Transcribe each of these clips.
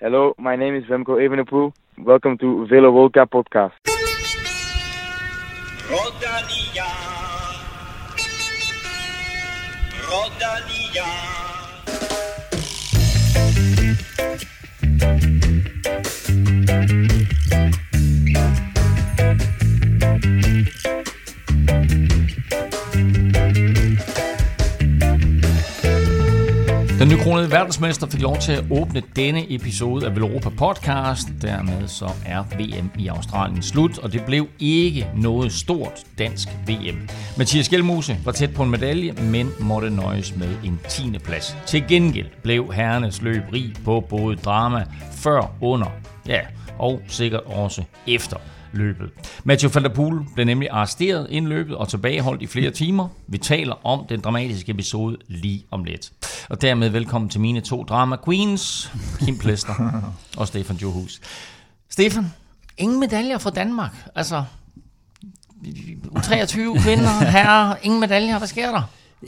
Hello, my name is Remco Evenepoel. Welcome to Velo Volca podcast. Rodalia. Rodalia. Den nykronede verdensmester fik lov til at åbne denne episode af Velropa Podcast. Dermed så er VM i Australien slut, og det blev ikke noget stort dansk VM. Mathias Gjelmose var tæt på en medalje, men måtte nøjes med en 10. plads. Til gengæld blev herrenes løb rig på både drama før, under, ja, og sikkert også efter løbet. Mathieu van der Poel blev nemlig arresteret inden løbet og tilbageholdt i flere timer. Vi taler om den dramatiske episode lige om lidt. Og dermed velkommen til mine to drama queens, Kim Plester og Stefan Johus. Stefan, ingen medaljer for Danmark. Altså, 23 kvinder, herrer, ingen medaljer. Hvad sker der?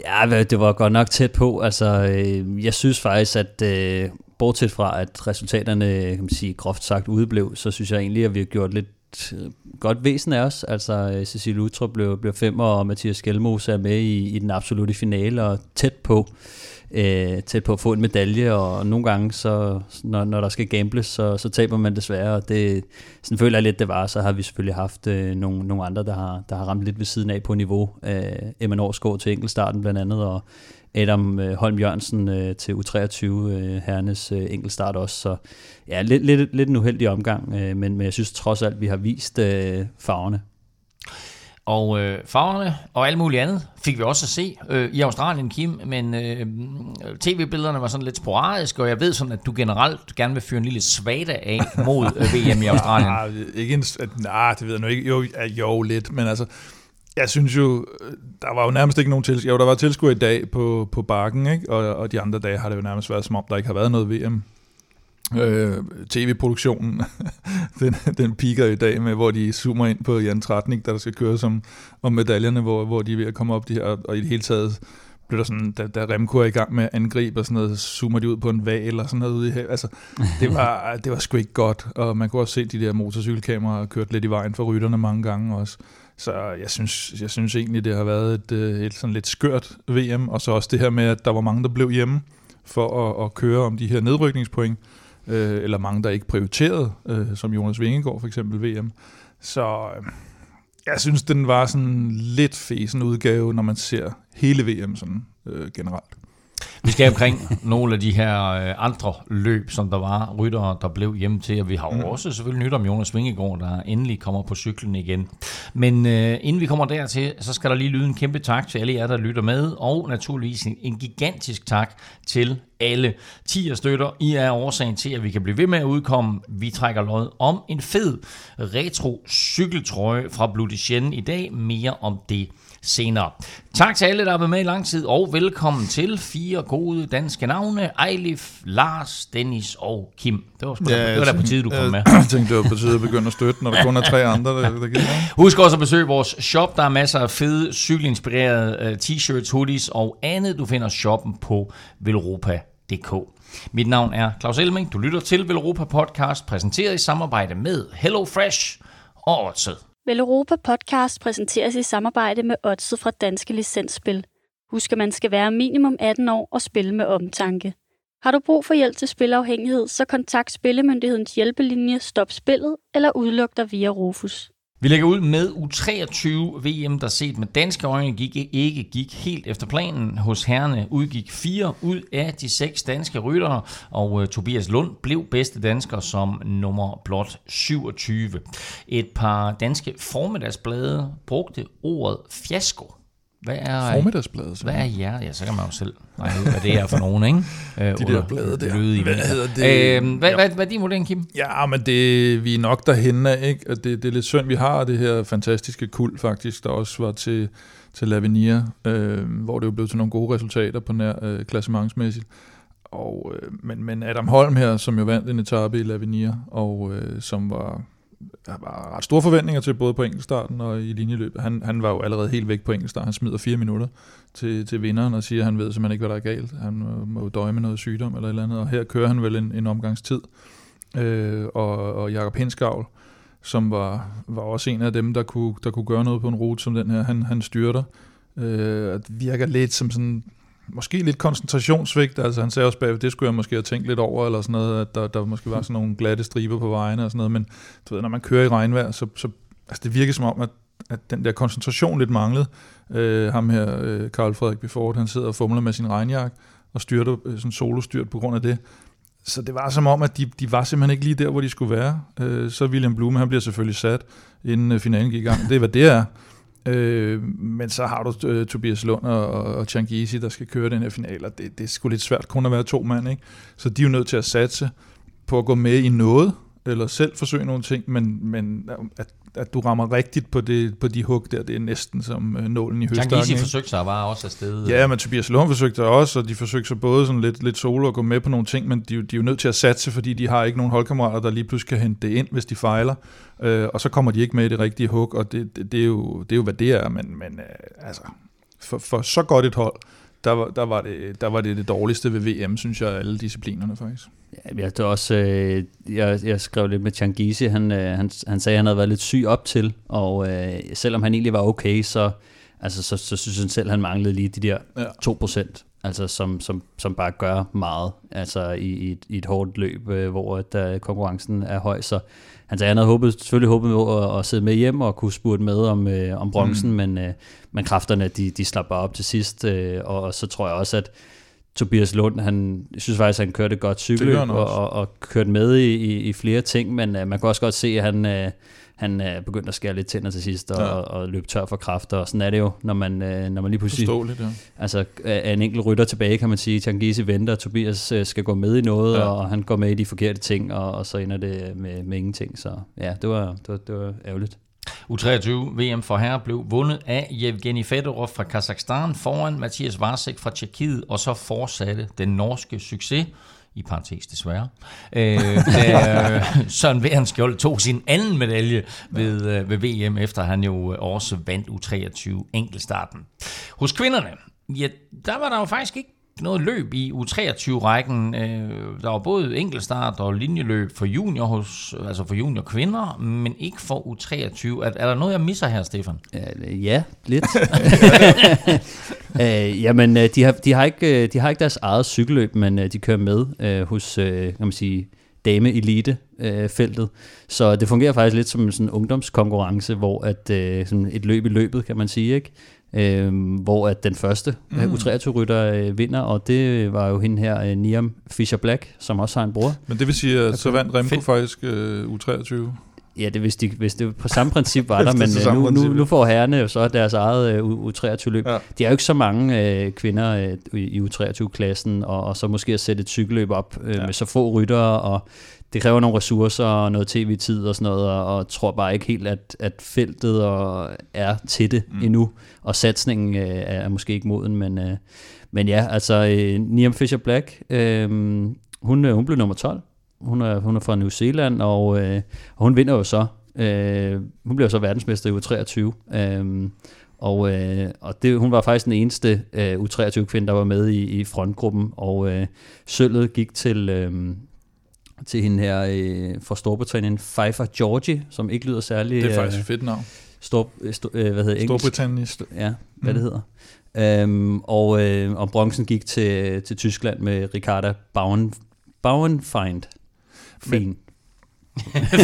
Ja, det var godt nok tæt på. Altså, øh, jeg synes faktisk, at øh, bortset fra, at resultaterne, kan man sige, groft sagt udeblev, så synes jeg egentlig, at vi har gjort lidt godt væsen af os. Altså øh, Cecil Cecilie Utrup blev, blev fem, og Mathias Skelmose er med i, i den absolute finale, og tæt på, øh, tæt på at få en medalje, og nogle gange, så, når, når der skal gambles, så, så taber man desværre, og det, sådan føler jeg lidt, det var, så har vi selvfølgelig haft øh, nogle, nogle andre, der har, der har ramt lidt ved siden af på niveau. Øh, Emma Norsgaard til enkeltstarten blandt andet, og Adam øh, Holm Jørgensen øh, til U23, øh, herrenes øh, enkeltstart også. Så ja, lidt, lidt, lidt en uheldig omgang, øh, men, men jeg synes trods alt, vi har vist øh, farverne. Og øh, farverne og alt muligt andet fik vi også at se øh, i Australien, Kim, men øh, tv-billederne var sådan lidt sporadiske, og jeg ved sådan, at du generelt gerne vil føre en lille svada af mod øh, VM i Australien. nej, ikke en, nej, det ved jeg nu ikke. Jo, jo, lidt, men altså, jeg synes jo, der var jo nærmest ikke nogen tilskuer. Jo, der var tilskuer i dag på, på bakken, ikke? Og, og de andre dage har det jo nærmest været som om, der ikke har været noget VM. Øh, TV-produktionen, den, den piker i dag med, hvor de zoomer ind på Jan Tratnik, der, der skal køre som, om medaljerne, hvor, hvor de er ved at komme op, de her, og i det hele taget blev der sådan, da, da Remco er i gang med at angribe og sådan noget, zoomer de ud på en val eller sådan noget ude i her. Altså, det var, det var sgu ikke godt, og man kunne også se de der motorcykelkameraer kørt lidt i vejen for rytterne mange gange også. Så jeg synes, jeg synes egentlig, det har været et, øh, et sådan lidt skørt VM, og så også det her med, at der var mange, der blev hjemme for at, at køre om de her nedrykningspoint, øh, eller mange, der ikke prioriterede, øh, som Jonas Vingegaard for eksempel VM. Så øh, jeg synes, den var sådan lidt fesen udgave, når man ser hele VM sådan øh, generelt. Vi skal omkring nogle af de her øh, andre løb, som der var ryttere, der blev hjem til, og vi har mm. også selvfølgelig nyt om Jonas Vingegaard, der endelig kommer på cyklen igen. Men øh, inden vi kommer dertil, så skal der lige lyde en kæmpe tak til alle jer, der lytter med, og naturligvis en, en gigantisk tak til alle 10 støtter. I er årsagen til, at vi kan blive ved med at udkomme. Vi trækker lod om en fed retro cykeltrøje fra Blue i dag. Mere om det senere. Tak til alle, der har været med i lang tid, og velkommen til fire gode danske navne. Ejlif, Lars, Dennis og Kim. Det var, sgu ja, da, det var da på tide, du kom med. Jeg tænkte, det var på tide at begynde at støtte, når der kun er tre andre, der, der giver. Husk også at besøge vores shop. Der er masser af fede, cykelinspirerede uh, t-shirts, hoodies og andet. Du finder shoppen på velropa.dk. Mit navn er Claus Elming. Du lytter til Velropa Podcast, præsenteret i samarbejde med HelloFresh og Odset. Vel Europa Podcast præsenteres i samarbejde med Odset fra Danske Licensspil. Husk, at man skal være minimum 18 år og spille med omtanke. Har du brug for hjælp til spilafhængighed, så kontakt Spillemyndighedens hjælpelinje Stop Spillet eller udluk dig via Rufus. Vi lægger ud med U23 VM, der set med danske øjne gik, ikke gik helt efter planen. Hos herrene udgik fire ud af de seks danske ryttere, og øh, Tobias Lund blev bedste dansker som nummer blot 27. Et par danske formiddagsblade brugte ordet fiasko hvad er, Formiddagsbladet. Hvad er jer? Ja, så kan man jo selv regne ud, hvad det er for nogen, ikke? Øh, De der blade der. I hvad hedder det? Øh, hvad, ja. hvad, hvad er din vurdering, Kim? Ja, men det, vi er nok derhen af, ikke? Og det, det er lidt synd, vi har det her fantastiske kul, faktisk, der også var til, til Lavinia, øh, hvor det jo blev til nogle gode resultater på nær øh, klassementsmæssigt. Og, øh, men, men Adam Holm her, som jo vandt en etape i Lavinia, og øh, som var var ret store forventninger til, både på enkeltstarten og i linjeløbet. Han, han var jo allerede helt væk på enkeltstart. Han smider fire minutter til, til vinderen og siger, at han ved simpelthen ikke, hvad der er galt. Han må jo døje med noget sygdom eller et eller andet, og her kører han vel en, en omgangstid øh, og, og Jakob Henskavl, som var, var også en af dem, der kunne, der kunne gøre noget på en rute som den her, han, han styrter. Øh, det virker lidt som sådan, måske lidt koncentrationssvigt, altså han sagde også bagved, det skulle jeg måske have tænkt lidt over, eller sådan noget, at der, der måske var sådan nogle glatte striber på vejene og sådan noget, men du ved, når man kører i regnvejr, så, så altså det virker som om, at, at den der koncentration lidt manglede. Øh, ham her, øh, Karl Frederik Befort, han sidder og fumler med sin regnjakke, og styrter øh, sådan solostyrt på grund af det. Så det var som om, at de, de var simpelthen ikke lige der, hvor de skulle være. Øh, så William Blume, han bliver selvfølgelig sat, inden øh, finalen gik i gang. Det er, hvad det er. Øh, men så har du øh, Tobias Lund og, og Changizi, der skal køre den her finale, og det, det er sgu lidt svært kun at være to mand, ikke? Så de er jo nødt til at satse på at gå med i noget, eller selv forsøge nogle ting, men, men at at du rammer rigtigt på, det, på de hug der, det er næsten som øh, nålen i høstakken. Changizi forsøgte sig bare også afsted. Ja, men Tobias Lund forsøgte sig også, og de forsøgte sig både sådan lidt, lidt solo og gå med på nogle ting, men de, de er jo nødt til at satse, fordi de har ikke nogen holdkammerater, der lige pludselig kan hente det ind, hvis de fejler. Øh, og så kommer de ikke med i det rigtige hug, og det, det, det, er, jo, det er jo, hvad det er, men, men øh, altså, for, for så godt et hold, der var, der, var det, der var det det dårligste ved VM, synes jeg, alle disciplinerne faktisk. Ja, jeg, det også, øh, jeg, jeg skrev lidt med Changizi, han, øh, han, han sagde, at han havde været lidt syg op til, og øh, selvom han egentlig var okay, så, altså, så, så synes han selv, at han manglede lige de der ja. 2%, altså, som, som, som bare gør meget altså, i, i, et, i et hårdt løb, øh, hvor der, konkurrencen er høj. Så han sagde, han havde håbet, selvfølgelig håbet på at, at sidde med hjem og kunne spurte med om, øh, om bronzen, mm. men, øh, men kræfterne de, de slap bare op til sidst, øh, og, og så tror jeg også, at Tobias Lund, han jeg synes faktisk, han kørte et godt cykelløb og, og, og kørte med i, i, i flere ting, men uh, man kan også godt se, at han, uh, han uh, begyndte at skære lidt tænder til sidst og, ja. og, og løbe tør for kræfter, og sådan er det jo, når man, uh, når man lige pludselig... Forståeligt, ja. Altså, er en enkelt rytter tilbage, kan man sige. Tangisi venter, Tobias uh, skal gå med i noget, ja. og han går med i de forkerte ting, og, og så ender det med, med ingenting. Så ja, det var, det var, det var ærgerligt. U23 VM for herre blev vundet af Yevgeni Fedorov fra Kazakhstan foran Mathias Varsek fra Tjekkiet, og så fortsatte den norske succes i parentes desværre, øh, da Søren Værenskjold tog sin anden medalje ved, øh, ved VM, efter han jo også vandt U23 enkeltstarten. Hos kvinderne, ja, der var der jo faktisk ikke noget løb i U23-rækken. Øh, der var både enkeltstart og linjeløb for junior hos, altså for junior kvinder, men ikke for U23. Er, er der noget, jeg misser her, Stefan? Ja, lidt. øh, jamen, øh, de har, de, har ikke, øh, de har ikke deres eget cykelløb, men øh, de kører med øh, hos, øh, kan man sige, dame elite øh, feltet. Så det fungerer faktisk lidt som en sådan ungdomskonkurrence, hvor at, øh, sådan et løb i løbet, kan man sige, ikke? Øh, hvor at den første mm. U23-rytter øh, vinder, og det var jo hende her, øh, Niam Fischer-Black, som også har en bror. Men det vil sige, at så vandt Remco Find. faktisk øh, U23? Ja, det, hvis, de, hvis det på samme princip var der, men øh, nu, nu, nu får herrerne jo så deres eget uh, U23-løb. Ja. De er jo ikke så mange uh, kvinder uh, i U23-klassen, og, og så måske at sætte et cykelløb op uh, ja. med så få ryttere, og det kræver nogle ressourcer og noget tv-tid og sådan noget, og, og tror bare ikke helt, at, at feltet og, er til det mm. endnu, og satsningen øh, er måske ikke moden, men, øh, men ja, altså øh, Niam Fisher Black, øh, hun, hun blev nummer 12, hun er, hun er fra New Zealand, og, øh, og hun vinder jo så, øh, hun bliver så verdensmester i U23, øh, og, øh, og det, hun var faktisk den eneste øh, U23-kvinde, der var med i, i frontgruppen, og øh, sølvet gik til... Øh, til hende her øh, fra Storbritannien, Pfeiffer Georgie, som ikke lyder særlig... Det er faktisk øh, et fedt navn. Stor, øh, stor, øh, hvad hedder Storbritannien. St- ja, hvad mm. det hedder. Øhm, og, øh, og bronzen gik til, til Tyskland med Ricarda Bauen, Bauenfeind. Fin.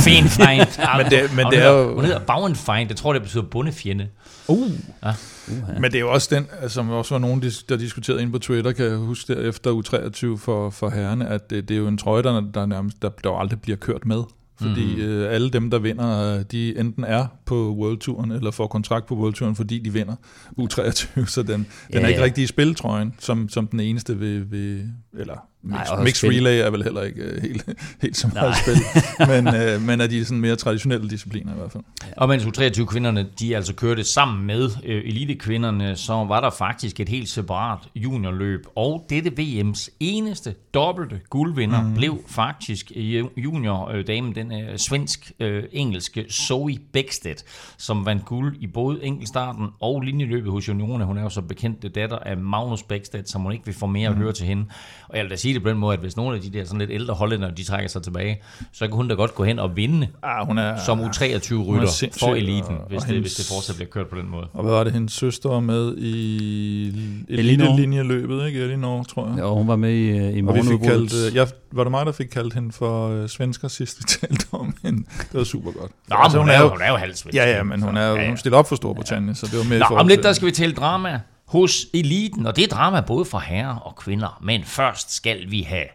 fin find. men det, men det er jo... Hun hedder Bauenfeind. Jeg tror, det betyder bundefjende. Uh. Ja. Uh-huh. Men det er jo også den, altså, som også var nogen, der diskuterede ind på Twitter, kan jeg huske der efter U23 for, for herrene, at det, det er jo en trøje, der, der nærmest der, der aldrig bliver kørt med. Fordi mm. øh, alle dem, der vinder, de enten er på World Touren, eller får kontrakt på World Touren, fordi de vinder U23. Så den, den ja, er ikke ja. rigtig i spiltrøjen, som, som den eneste ved, ved eller Mix, Nej, mixed relay er vel heller ikke uh, helt, helt så meget spil, men, uh, men er de sådan mere traditionelle discipliner i hvert fald. Ja. Og mens U23-kvinderne, de altså kørte sammen med uh, elite-kvinderne, så var der faktisk et helt separat juniorløb, og dette VM's eneste dobbelte guldvinder mm. blev faktisk juniordamen, den uh, svensk-engelske Zoe Bækstedt, som vandt guld i både enkeltstarten og linjeløbet hos juniorerne. Hun er jo så bekendt datter af Magnus Bækstedt, som hun ikke vil få mere mm. at høre til hende. Og jeg vil da sige det på den måde, at hvis nogle af de der sådan lidt ældre hollænder, de trækker sig tilbage, så kan hun da godt gå hen og vinde Ah, hun er, som U23 hun er rytter sindssyg, for eliten, og- hvis, og det, hendes- hvis det fortsat bliver kørt på den måde. Og hvad var det, hendes søster var med i elite-linjeløbet, ikke? Elinor, tror jeg. Ja, og hun var med i, øh, i Og vi fik morgenudbruddet. kaldt, øh, jeg, var det mig, der fik kaldt hende for øh, svensker sidst, vi talte om hende. Det var super godt. Nå, altså, hun, er jo, hun er jo halvsvensk. Ja, ja, men hun, er, jo, Ja, ja. hun stiller op for Storbritannien, så det var mere i Nå, om lidt der skal vi tale drama hos eliten, og det er drama både for herrer og kvinder. Men først skal vi have...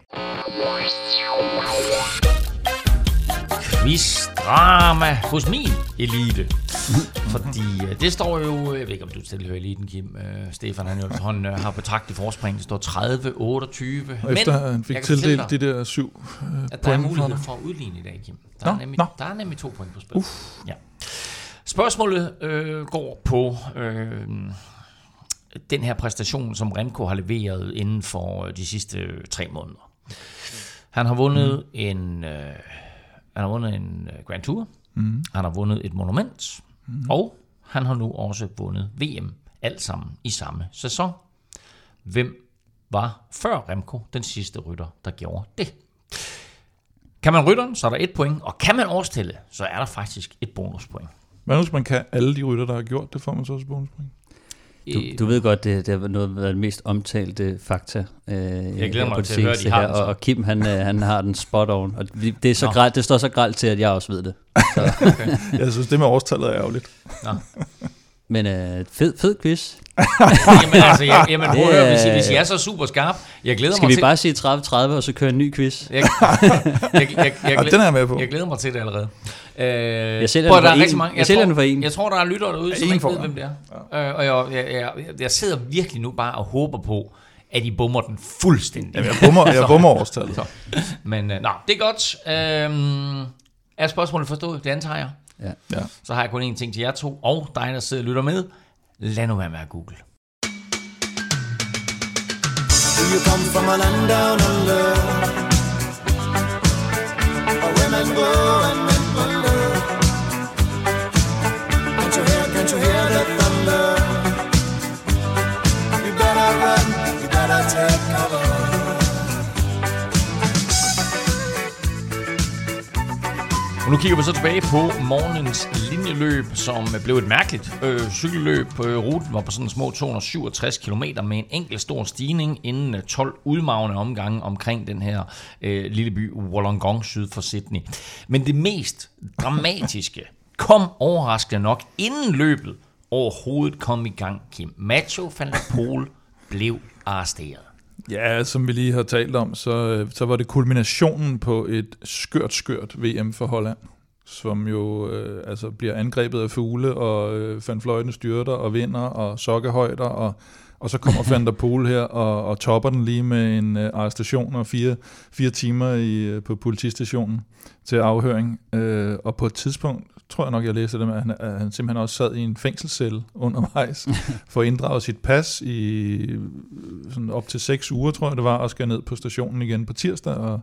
Quiz-drama hos min elite. Fordi øh, det står jo, jeg ved ikke om du selv hører eliten, Kim. Øh, Stefan han jo efterhånden øh, har betragtet forspring. Det står 30-28. Og efter han jeg fik tildelt de der syv øh, at der er mulighed for at udligne i dag, Kim. Der, er, Nå, nemlig, nå. der er nemlig to point på spil. Uff. Ja. Spørgsmålet øh, går på øh, den her præstation, som Remco har leveret inden for øh, de sidste øh, tre måneder. Han har vundet mm. en øh, han har vundet en øh, Grand Tour. Mm. Han har vundet et monument. Mm. Og han har nu også vundet VM. Alt sammen i samme sæson. Hvem var før Remco den sidste rytter, der gjorde det? Kan man rytteren, så er der et point, og kan man årstælle, så er der faktisk et bonuspoint. Hvad hvis man kan alle de rytter, der har gjort det, får man så også bonuspoint? Du, du ved godt, det, det har været noget af det mest omtalte fakta øh, jeg glæder mig på til det at høre, de har her, den så. og, og Kim han, øh, han har den spot on, og det, er så Nå. gralt, det står så gralt til, at jeg også ved det. Jeg synes, det med årstallet er ærgerligt. Nå. Men øh, fed, fed quiz. Jamen altså, jeg, jamen, prøv at høre, hvis I, hvis I er så super skarp, jeg glæder Skal mig vi til... bare sige 30-30, og så køre en ny quiz? Jeg, jeg, jeg, jeg, jeg, Og den er jeg med på. Jeg glæder mig til det allerede. Øh, Jeg sælger prøv den for rigtig en. mange. Jeg sælger tror, den for en. Jeg tror, der er lyttere derude, som En ikke ved, jeg. hvem det er. Øh, og jeg, jeg, jeg, jeg sidder virkelig nu bare og håber på, at I bummer den fuldstændig. Jamen, jeg bummer, jeg bummer årstallet. Så. Men øh, nå, det er godt. Øhm, er spørgsmålet forstået? Det antager jeg. Ja. Ja. Så har jeg kun én ting til jer to, og dig, der sidder og lytter med. Lad nu være med at google. Do you come from a land down under? Where women go and Og nu kigger vi så tilbage på morgens linjeløb, som blev et mærkeligt øh, cykelløb. Øh, ruten var på sådan små 267 km med en enkelt stor stigning inden øh, 12 udmavne omgange omkring den her øh, lille by Wollongong syd for Sydney. Men det mest dramatiske kom overraskende nok inden løbet overhovedet kom i gang, Kim. Macho van der blev arresteret. Ja, som vi lige har talt om, så, øh, så var det kulminationen på et skørt, skørt VM for Holland, som jo øh, altså bliver angrebet af fugle, og øh, Van Fløjten styrter og vinder, og sokkehøjder, og, og så kommer Van der Poel her og, og topper den lige med en øh, arrestation og fire, fire timer i, øh, på politistationen til afhøring. Øh, og på et tidspunkt, tror jeg nok, jeg læste det med, at han, at han simpelthen også sad i en fængselscelle undervejs for at inddrage sit pas i sådan op til seks uger, tror jeg det var, og skal ned på stationen igen på tirsdag og,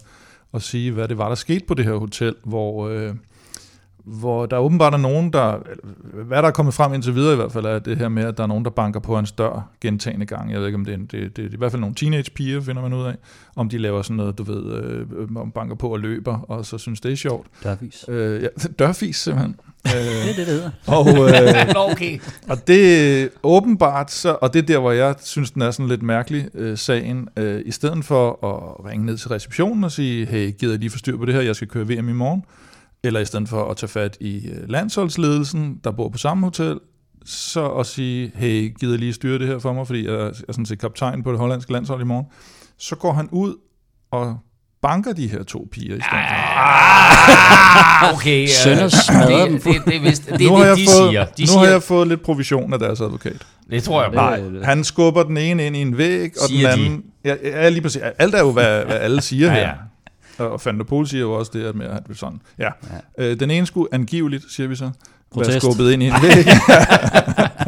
og sige, hvad det var, der skete på det her hotel, hvor, øh, hvor der åbenbart er nogen, der, hvad der er kommet frem indtil videre i hvert fald, er det her med, at der er nogen, der banker på hans dør gentagende gange. Jeg ved ikke, om det er, det, det, det er i hvert fald nogle teenage-piger, finder man ud af, om de laver sådan noget, du ved, øh, om banker på og løber, og så synes det er sjovt. Dørvis. Øh, ja, dørfis simpelthen. Det øh, er det, det hedder. og, øh, okay. og det er åbenbart, så, og det er der, hvor jeg synes, den er sådan lidt mærkelig, øh, sagen. Øh, I stedet for at ringe ned til receptionen og sige, hey, gider jeg lige få styr på det her, jeg skal køre VM i morgen, eller i stedet for at tage fat i øh, landsholdsledelsen, der bor på samme hotel, så at sige, hey, gider lige styre det her for mig, fordi jeg er sådan set kaptajn på det hollandske landshold i morgen, så går han ud og banker de her to piger i stedet for. Ah, okay. øh, Sønder smadrer dem det, det, det, er vist, det, nu er har, det, jeg de fået, siger. De nu siger, har jeg fået lidt provision af deres advokat. Det tror jeg. Nej. det- Han skubber den ene ind i en væg, og Siger den de. anden... Ja, ja, lige præcis. Alt er jo, hvad, hvad alle siger Ja, her. Ja. Og Van der Pol siger jo også det, at med, at er sådan. Ja. ja. Øh, den ene skulle angiveligt, siger vi så, være Protest. skubbet ind i en væg.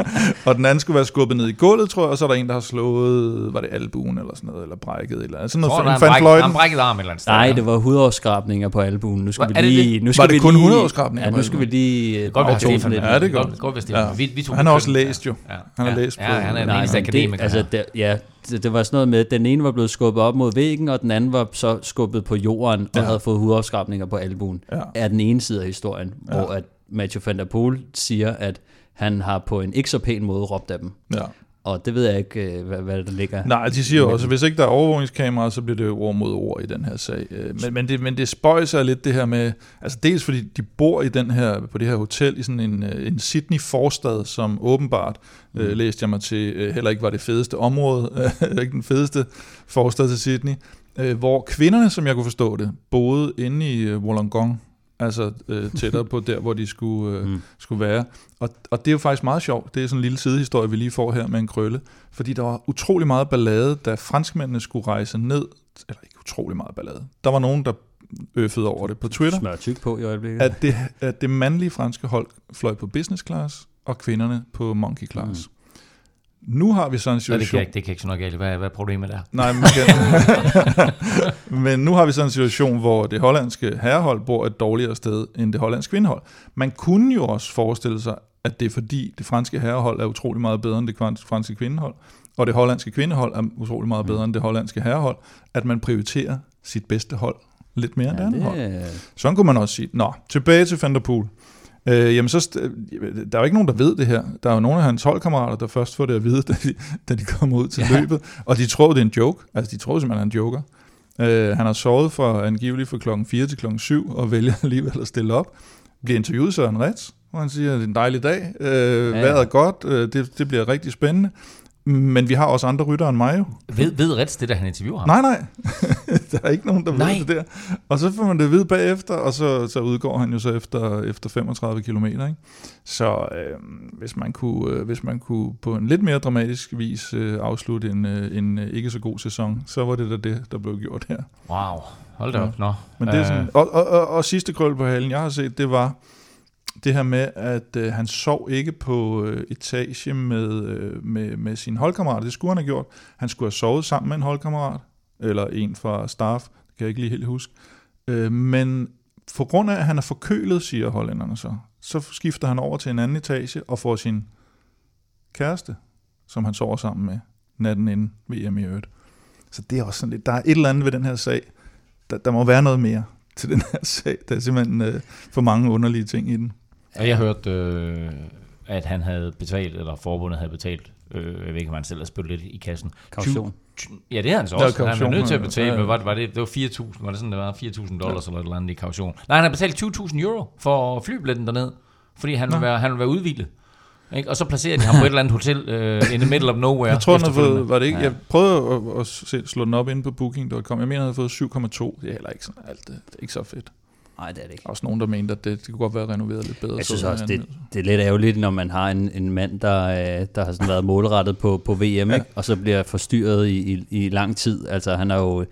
og den anden skulle være skubbet ned i gulvet, tror jeg, og så er der en, der har slået, var det albuen eller sådan noget, eller brækket, eller sådan Jeg noget. tror, der er en bræk, en brækket arm eller andet sted. Nej, det var hudafskrabninger på albuen. Nu skal Hva- vi lige... det? Nu skal Var det vi kun lige, Ja, nu skal vi lige... Det godt være, aftonse Stefan. Ja, det er godt. godt. godt være, Stefan. Ja. Vi, vi to Han har også læst jo. Ja. Han har ja. læst ja, på- han er den eneste akademiker. altså, der, ja, det, det var sådan noget med, at den ene var blevet skubbet op mod væggen, og den anden var så skubbet på jorden, og Ja. havde fået hudafskrabninger på albuen. Ja. Er den ene side af historien, Ja. hvor at Mathieu van der Poel siger, at han har på en ikke så pæn måde råbt af dem. Ja. Og det ved jeg ikke, øh, hvad, hvad der ligger. Nej, de siger jo også, at hvis ikke der er overvågningskameraer, så bliver det jo ord mod ord i den her sag. Øh, Men, men, det, men det spøjser lidt det her med, altså dels fordi de bor i den her, på det her hotel i sådan en, øh, en Sydney-forstad, som åbenbart, mm. øh, læste jeg mig til, øh, heller ikke var det fedeste område, øh, ikke den fedeste forstad til Sydney, øh, hvor kvinderne, som jeg kunne forstå det, boede inde i øh, Wollongong, altså øh, tættere på der, hvor de skulle, øh, Mm. skulle være. Og, og det er jo faktisk meget sjovt. Det er sådan en lille sidehistorie, vi lige får her med en krølle. Fordi der var utrolig meget ballade, da franskmændene skulle rejse ned. Eller ikke utrolig meget ballade. Der var nogen, der øffede over det på Twitter. Smør tyk på i øjeblikket. At det, at det mandlige franske hold fløj på business class, og kvinderne på monkey class. Mm. Nu har vi så en Ja, det, situation... kan, ikke- det kan ikke så noget galt. Hvad, hvad er problemet der? Nej, man kan... men nu har vi sådan en situation, hvor det hollandske herrehold bor et dårligere sted end det hollandske kvindehold. Man kunne jo også forestille sig, at det er fordi det franske herrehold er utrolig meget bedre end det franske kvindehold, og det hollandske kvindehold er utrolig meget bedre end det hollandske herrehold, at man prioriterer sit bedste hold lidt mere end det andet hold. Sådan kunne man også sige. Nå, tilbage til Van der Poel. Øh, jamen så, st- der er jo ikke nogen, der ved det her. Der er jo nogle af hans holdkammerater, der først får det at vide, da de, da de kommer ud til Ja. løbet. Og de tror, det er en joke. Altså, de tror simpelthen, han er en joker. Øh, han har sovet fra angiveligt fra klokken 4 til klokken 7, og vælger alligevel at stille op. Bliver interviewet Søren Rets, hvor han siger, at det er en dejlig dag. Øh, ja. Vejret er godt. Øh, det, det bliver rigtig spændende. Men vi har også andre ryttere end mig jo. Ved, ved Rets det, der han interviewer ham? Nej, nej. der er ikke nogen, der Nej. ved det der. Og så får man det at vide bagefter, og så, så udgår han jo så efter, efter 35 km. Ikke? Så øh, hvis, man kunne, øh, hvis man kunne på en lidt mere dramatisk vis øh, afslutte en, øh, en øh, ikke så god sæson, så var det da det, der blev gjort her. Wow, hold da op. Nå. Men det er Øh, sådan, og, og, og, og sidste krøl på halen, jeg har set, det var det her med, at øh, han sov ikke på øh, etage med, øh, med, med sin holdkammerat. Det skulle han have gjort. Han skulle have sovet sammen med en holdkammerat, eller en fra staff, det kan jeg ikke lige helt huske. Øh, men på grund af, at han er forkølet, siger hollænderne så, så skifter han over til en anden etage og får sin kæreste, som han sover sammen med natten inden VM i øvrigt. Så det er også sådan lidt, der er et eller andet ved den her sag, der, der må være noget mere til den her sag. Der er simpelthen øh, for mange underlige ting i den. Og jeg hørte, øh, at han havde betalt, eller forbundet havde betalt, øh, jeg ved ikke, om han selv har spillet lidt i kassen. Kaution. Ja, det havde han så Ja, også. Han var kaution, nødt til at ja. betale, Ja, men ja. var, det- var det, det var 4.000, var det sådan, det var 4.000 dollars eller et eller andet i kaution. Nej, han har betalt 20.000 euro for flybilletten derned, fordi han vil, Nå. være, han vil være udvildet. Ikke? Og så placerer de ham på et eller andet hotel uh, in the middle of nowhere. Jeg tror, efterfølgende. fået, var det ikke? Ja. Jeg prøvede at, at se, slå den op inde på booking.com. Jeg mener, han havde fået 7,2. Det er heller ikke sådan alt det. Det er ikke så fedt. Nej, det er det ikke. Der er også nogen, der mente, at det, det kunne godt være renoveret lidt bedre. Jeg synes så også, det, det er lidt ærgerligt, når man har en, en mand, der, øh, der har sådan været målrettet på, på VM, Ja. ikke? og så bliver forstyrret i, i, i lang tid. Altså, han er jo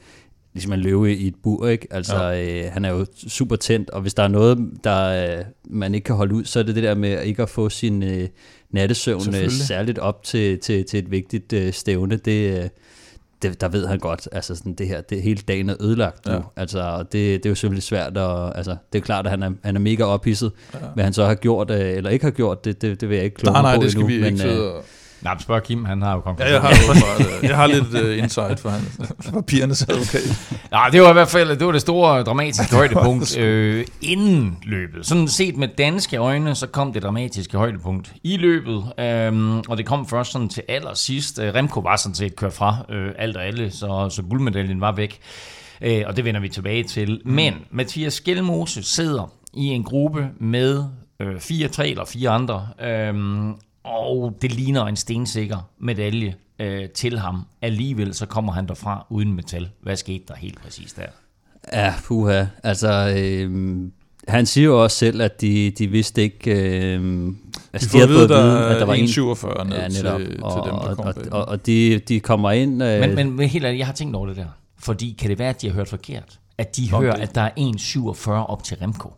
ligesom en løve i et bur, ikke? Altså, ja. øh, han er jo super tændt, og hvis der er noget, der øh, man ikke kan holde ud, så er det det der med ikke at få sin øh, nattesøvn øh, særligt op til, til, til et vigtigt øh, stævne. Det, øh, det, der ved han godt, altså sådan det her, det hele dagen er ødelagt nu. Ja. Altså, det, det er jo selvfølgelig svært, og altså, det er klart, at han er, han er mega ophidset. Ja. Hvad han så har gjort, øh, eller ikke har gjort, det, det, det vil jeg ikke kloge Nej, mig nej, på det skal endnu, vi men, ikke øh, sidde og... Nej, men spørg Kim, han har jo konklusionen. Ja, jeg har, åbenbart, øh, jeg har lidt uh, insight for han. Papirernes advokat. Nej, det var i hvert fald det, var det store dramatiske højdepunkt øh, inden løbet. Sådan set med danske øjne, så kom det dramatiske højdepunkt i løbet, øhm, og det kom først sådan til allersidst. Øh, Remco var sådan set kørt fra øh, alt og alle, så, så guldmedaljen var væk, øh, og det vender vi tilbage til. Men Mathias Skelmose sidder i en gruppe med øh, fire, tre eller fire andre, øhm, og det ligner en stensikker medalje øh, til ham. Alligevel så kommer han derfra uden metal. Hvad skete der helt præcis der? Ja, puha. Altså, øh, han siger jo også selv, at de, de vidste ikke... Øh, altså, får at vide, der er at der var en 1,47 ned ja, til- netop. til og, dem, der og, kom og, og, og de, de kommer ind... Øh, Men, men, men helt ærligt, jeg har tænkt over det der. Fordi kan det være, at de har hørt forkert? At de Nå, hører, det- at der er 1,47 op til Remco.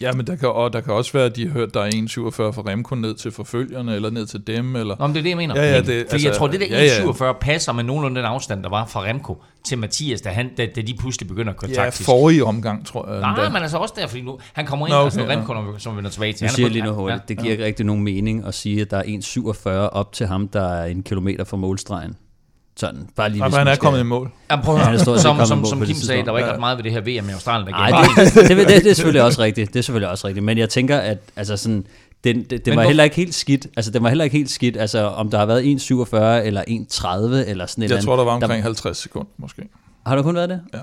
Ja, men der kan, og der kan også være, at de har hørt, der er 1,47 fra Remco ned til forfølgerne, eller ned til dem, eller... Nå, men det er det, jeg mener. Ja, ja, Fordi det- jeg altså, tror, det der ja, ja. 1,47 passer med nogenlunde den afstand, der var fra Remco til Mathias, da, han, da, da de pludselig begynder at køre Ja, taktisk. forrige omgang, tror jeg. Nej, men altså også der, fordi nu, han kommer ind, Nå, okay, altså ja. Remco, som vi vender tilbage til. er siger jeg lige noget hurtigt. Det giver ikke rigtig nogen mening at sige, at der er 1,47 op til ham, der er en kilometer fra målstregen. Sådan, bare lige hvis han man er skal- kommet i mål. Ja, prøv at Ja, det som, som, som Kim sagde, der var ikke ret meget ved det her VM med Australien. der Nej, det, det, det, det, det er selvfølgelig også rigtigt. Det er selvfølgelig også rigtigt. Men jeg tænker, at altså sådan, den, det, det Men var hvor- heller ikke helt skidt. Altså, det var heller ikke helt skidt, altså, om der har været 1,47 eller 1,30 eller sådan et eller Jeg tror, der var omkring 50 sekunder, måske. Har der kun været det? Ja.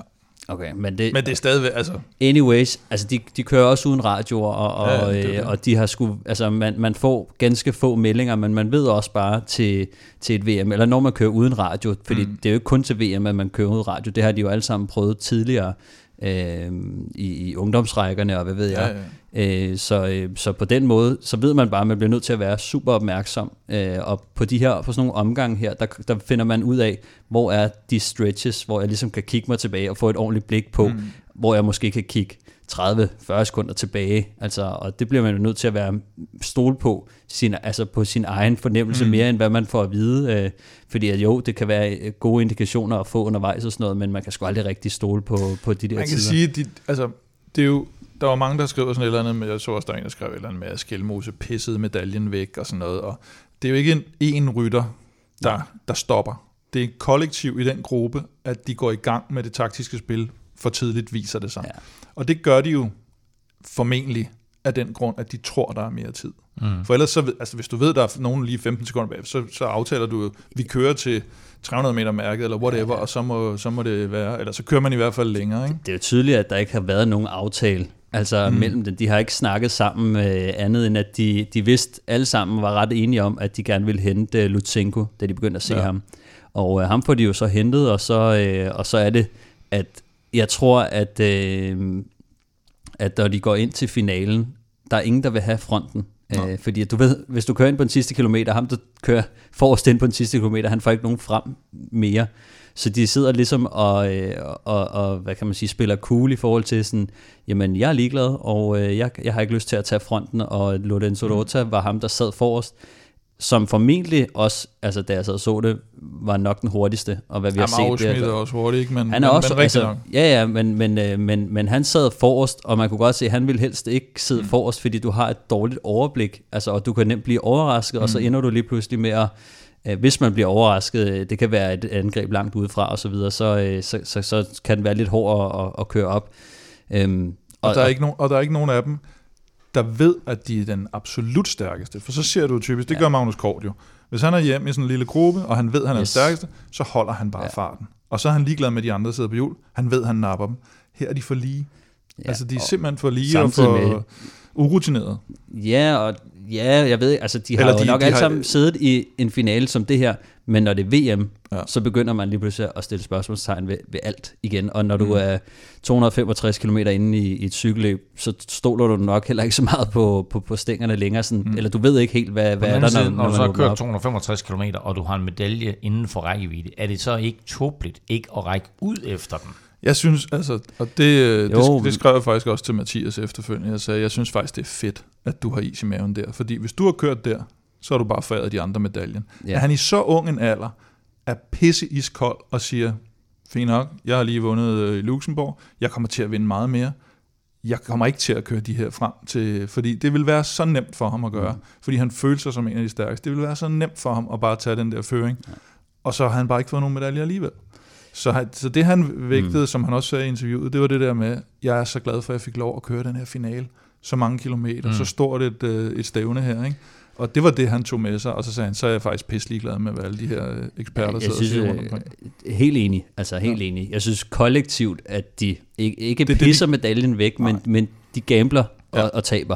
Okay, men det, Men det er stadigvæk, altså... anyways, altså de, de kører også uden radioer, og, og, Ja, det øh, det. og de har sgu, altså man, man får ganske få meldinger, men man ved også bare til, til et VM, eller når man kører uden radio, fordi mm. det er jo ikke kun til VM, at man kører uden radio, det har de jo alle sammen prøvet tidligere øh, i, i ungdomsrækkerne, og hvad ved Ja, jeg. ja. Øh, så, øh, så på den måde, så ved man bare, at man bliver nødt til at være super opmærksom. Øh, og på de her, på sådan nogle omgange her, der, der finder man ud af, hvor er de stretches, hvor jeg ligesom kan kigge mig tilbage og få et ordentligt blik på, mm. hvor jeg måske kan kigge 30-40 sekunder tilbage. Altså, og det bliver man jo nødt til at være stol på, sin, altså på sin egen fornemmelse mm. mere, end hvad man får at vide. Øh, fordi at jo, det kan være øh, gode indikationer at få undervejs og sådan noget, men man kan sgu aldrig rigtig stole på, på de der Man kan tider. sige, de, altså, det er jo, der var mange, der skrev sådan et eller andet, med, jeg så også, der en, der skrev et eller andet med, at Skelmose pissede medaljen væk og sådan noget, og det er jo ikke en, en rytter, der, der stopper. Det er et kollektiv i den gruppe, at de går i gang med det taktiske spil, for tidligt viser det sig. Ja. Og det gør de jo formentlig af den grund, at de tror, der er mere tid. Mm. For ellers, så, altså, hvis du ved, der er nogen lige 15 sekunder bag, så, så aftaler du, vi kører til 300 meter mærket, eller whatever, og så må, så må det være, eller så kører man i hvert fald længere, ikke? det er jo tydeligt, at der ikke har været nogen aftale altså mm. mellem dem. De har ikke snakket sammen øh, andet end, at de, de vidste alle sammen var ret enige om, at de gerne ville hente øh, Lutsenko, da de begyndte at se Ja. ja. ham. Og øh, ham får de jo så hentet, og så, øh, og så er det, at jeg tror, at, øh, at når de går ind til finalen, der er ingen, der vil have fronten. Øh, fordi du ved, hvis du kører ind på den sidste kilometer, ham der kører forrest ind på den sidste kilometer, han får ikke nogen frem mere. Så de sidder ligesom og, øh, og, og hvad kan man sige, spiller cool i forhold til sådan, jamen jeg er ligeglad, og øh, jeg, jeg har ikke lyst til at tage fronten, og Lorenzo Mm. Rota var ham, der sad forrest, som formentlig også, altså da jeg sad og så det, var nok den hurtigste, og hvad vi har Jamen, set. Aarhus er også hurtigt, ikke? Men, Han er men, også, men altså, nok. ja, ja, men, men, øh, men, men han sad forrest, og man kunne godt se, at han ville helst ikke sidde mm. forrest, fordi du har et dårligt overblik, altså, og du kan nemt blive overrasket, mm. og så ender du lige pludselig med at, øh, hvis man bliver overrasket, øh, det kan være et angreb langt udefra og så videre, så, så, så, så kan den være lidt hård at, at, køre op. Øhm, Og, der er ikke nogen, og der er ikke nogen af dem, der ved, at de er den absolut stærkeste. For så ser du typisk, det Ja. gør Magnus Kort jo. Hvis han er hjemme i sådan en lille gruppe, og han ved, at han er Yes. den stærkeste, så holder han bare Ja. farten. Og så er han ligeglad med, de andre sidder på hjul. Han ved, at han napper dem. Her er de for lige. Ja, altså, de er og simpelthen for lige og samtidig for med- urutinerede. Ja, og ja, jeg ved, altså de har Eller de- jo nok de alle har- sammen siddet i en finale som det her, men når det er VM, Ja. så begynder man lige pludselig at stille spørgsmålstegn ved, ved alt igen. Og når du Mm. er 265 km inde i, i et cykelløb, så stoler du nok heller ikke så meget på, på, på stængerne længere. Sådan, Mm. Eller du ved ikke helt, hvad, På hvad er der, når, side, når når du så har kørt op. 265 km, og du har en medalje inden for rækkevidde, er det så ikke tåbeligt ikke at række ud efter den? Jeg synes, altså, og det, øh, det, Jo, det men- skrev jeg faktisk også til Mathias efterfølgende. Jeg sagde, jeg synes faktisk, det er fedt, at du har is i maven der. Fordi hvis du har kørt der, så har du bare foræret de andre medaljen. Ja. At han i så ung en alder er pisse iskold og siger, fint nok, jeg har lige vundet øh, i Luxembourg, jeg kommer til at vinde meget mere. Jeg kommer ikke til at køre de her frem til, fordi det vil være så nemt for ham at gøre, mm. fordi han føler sig som en af de stærkeste. Det vil være så nemt for ham at bare tage den der føring, ja. og så har han bare ikke fået nogen medaljer alligevel. Så, så det han vægtede, mm. som han også sagde i interviewet, det var det der med, jeg er så glad for, at jeg fik lov at køre den her finale, så mange kilometer, mm. Så stort et, øh, et stævne her, ikke? Og det var det, han tog med sig, og så sagde han, så er jeg faktisk pisselig glad med, hvad alle de her øh, eksperter jeg sidder synes, og siger øh, rundt omkring. helt enig, altså helt enig. Jeg synes kollektivt, at de ikke, ikke Det er det, pisser medaljen væk, men, Nej. men de gambler og, Ja. ja. og taber.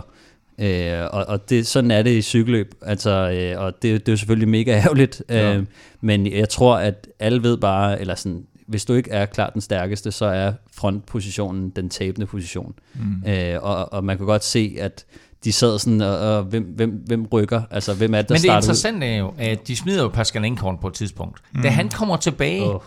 Øh, og og det, sådan er det i cykelløb, altså, øh, og det, det er jo selvfølgelig mega ærgerligt, Ja. øh, men jeg tror, at alle ved bare, eller sådan, hvis du ikke er klart den stærkeste, så er frontpositionen den tabende position. Mm. Øh, og, og man kan godt se, at de sad sådan, og, og hvem, hvem, hvem rykker, altså hvem er det, der Men det starter ud? interessante er jo, at de smider jo Pascal Enkorn på et tidspunkt. Mm. Da han kommer tilbage, oh.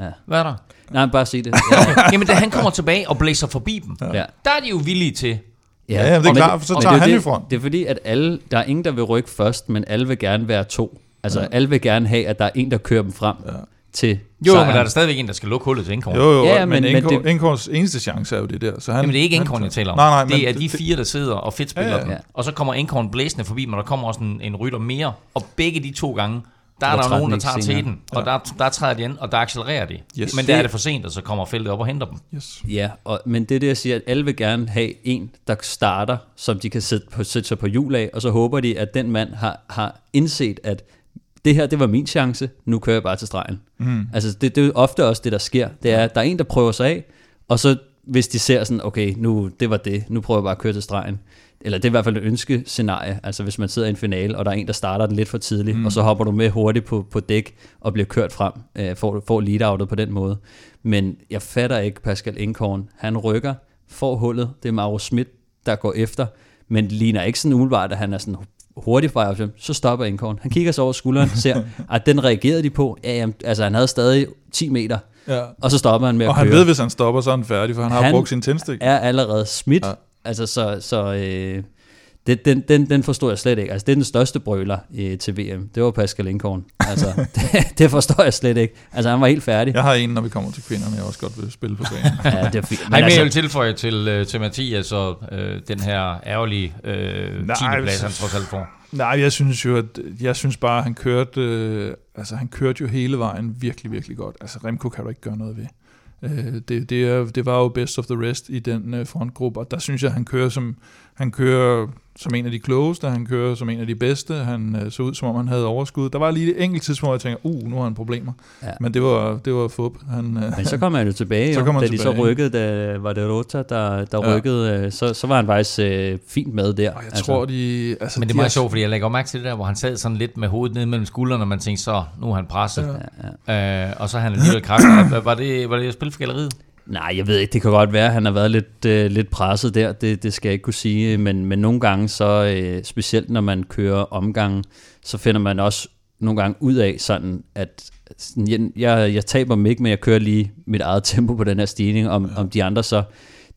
Ja. hvad er der? Nej, bare sig det. Jamen, da han kommer tilbage og blæser forbi dem, Ja. der er de jo villige til. Ja, ja, det er klart, for så tager det er han det, jo front. Det er fordi, at alle, der er ingen, der vil rykke først, men alle vil gerne være to. Altså, ja. alle vil gerne have, at der er en, der kører dem frem Ja. til Jo, sejren. men der er der stadigvæk en, der skal lukke hullet til Enkorn. Jo, jo, Ja, men, men- men men Enkor, det- eneste chance er jo det der. Så han, Jamen, det er ikke Enkorn, jeg taler om. Nej, nej, det er de fire, der sidder og fedt spiller Ja, ja, ja. ja. Og så kommer Enkorn blæsende forbi, men der kommer også en, en rytter mere. Og begge de to gange der er der jo 13 nogen, der tager senere. teten, og der, der træder de ind, og der accelererer de. Yes. Men der er det for sent, og så kommer feltet op og henter dem. Yes. Ja, og, men det er det, jeg siger, at alle vil gerne have en, der starter, som de kan sætte, på, sætte sig på hjul af, og så håber de, at den mand har, har indset, at det her, det var min chance, nu kører jeg bare til stregen. Mm. Altså, det, det er jo ofte også det, der sker. Det er, at der er en, der prøver sig af, og så hvis de ser sådan, okay, nu, det var det, nu prøver jeg bare at køre til stregen. Eller det er i hvert fald et ønskescenarie, altså hvis man sidder i en finale, og der er en, der starter den lidt for tidligt, mm. og så hopper du med hurtigt på, på dæk, og bliver kørt frem, øh, får, får lead-outet på den måde. Men jeg fatter ikke Pascal Inkorn. Han rykker, får hullet, det er Mauro Schmidt, der går efter, men ligner ikke sådan umiddelbart, at han er sådan hurtigt fra op, så stopper Inkorn. Han kigger sig over skulderen, ser, at den reagerede de på. Ja, jamen, altså han havde stadig 10 meter, Ja. og så stopper han med at Og køre han ved, hvis han stopper, så er han færdig, for han har Han brugt sin tændstik. er allerede smidt. Ja. Altså, så, så øh, det, den, den, den forstår jeg slet ikke. Altså, det er den største brøler øh, til VM. Det var Pascal Inkorn. Altså, det, det forstår jeg slet ikke. Altså, han var helt færdig. Jeg har en, når vi kommer til kvinderne, jeg også godt vil spille på banen. Ja, det er fint. Men men jeg vil altså, tilføje til, øh, til Mathias og øh, den her ærgerlige øh, Nej, 10. plads, han trods alt får. Nej, jeg synes jo, at jeg synes bare, at han kørte, øh, altså han kørte jo hele vejen virkelig, virkelig godt. Altså Remco kan du ikke gøre noget ved. Øh, det, det, er, det var jo best of the rest i den øh, frontgruppe, og der synes jeg, han kører som, han kører som en af de klogeste, han kører som en af de bedste, han øh, så ud som om han havde overskud. Der var lige et enkelt tidspunkt, hvor jeg tænkte, uh, nu har han problemer. Ja. Men det var, det var fup. Han, øh, men så kom han jo tilbage, Så jo, kom han da de så tilbage. rykkede, da var det Rota, der, der Ja. ja. rykkede, øh, så, så var han faktisk øh, fint med der. og jeg altså, tror, de... Altså, Men det er de meget sjovt, fordi jeg lægger mærke til det der, hvor han sad sådan lidt med hovedet ned mellem skuldrene, og man tænkte så, nu er han presset. Ja. Øh, og så er han alligevel kraftig. Var, var det, var det spil for galleriet? Nej, jeg ved ikke, det kan godt være, at han har været lidt, øh, lidt presset der, det, det skal jeg ikke kunne sige, men, men nogle gange så, øh, specielt når man kører omgangen, så finder man også nogle gange ud af sådan, at sådan, jeg, jeg, taber mig ikke, men jeg kører lige mit eget tempo på den her stigning, om, ja. om de andre så,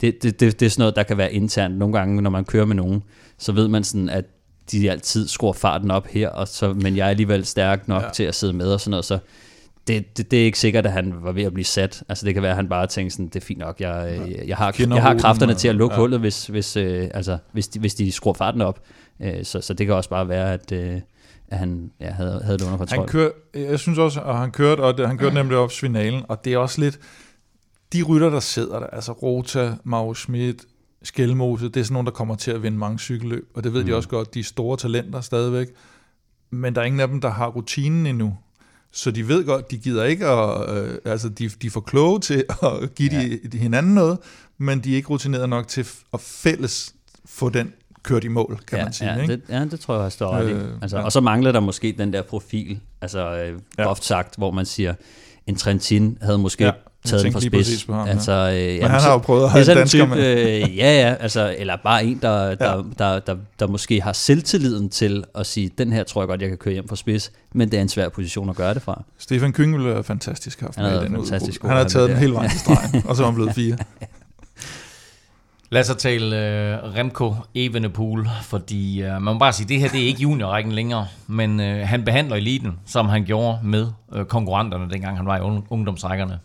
det, det, det, det er sådan noget, der kan være internt. Nogle gange, når man kører med nogen, så ved man sådan, at de altid skruer farten op her, og så, men jeg er alligevel stærk nok ja. til at sidde med og sådan noget, så det, det, det er ikke sikkert, at han var ved at blive sat. Altså det kan være, at han bare tænkte sådan, det er fint nok, jeg, jeg, jeg, har, jeg har kræfterne til at lukke ja. hullet, hvis, hvis, øh, altså, hvis, de, hvis de skruer farten op. Øh, så, så det kan også bare være, at, øh, at han ja, havde, havde det under kontrol. Han kører, jeg synes også, at han kørte, og det, han kørte nemlig op finalen, og det er også lidt, de rytter, der sidder der, altså Rota, Mauro Schmidt, Skelmose, det er sådan nogle, der kommer til at vinde mange cykelløb, og det ved mm. de også godt, de er store talenter stadigvæk, men der er ingen af dem, der har rutinen endnu. Så de ved godt, de gider ikke, at, øh, altså de, de for kloge til at give ja. de, de hinanden noget, men de er ikke rutineret nok til at fælles få den kørt i mål, kan ja, man sige. ja, ikke? det, ja, det tror jeg også, der er. Øh, Altså, ja. Og så mangler der måske den der profil, altså øh, Ja. groft sagt, hvor man siger, en Trentin havde måske Ja, taget den for spids. på ham, ja. altså, øh, Men han har jo prøvet at er have sådan en dansker type, med. øh, ja, ja, altså, eller bare en, der, der, ja. der, der, der måske har selvtilliden til at sige, den her tror jeg godt, jeg kan køre hjem på spids, men det er en svær position at gøre det fra. Stefan Kyng ville være fantastisk haft Han med i den fantastisk Han har taget den hele vejen til stregen, og så er han blevet fire. Lad os så tale uh, Remco Evenepoel, fordi uh, man må bare sige, det her det er ikke juniorrækken længere, men uh, han behandler eliten, som han gjorde med uh, konkurrenterne, dengang han var i un- ungdomsrækkerne.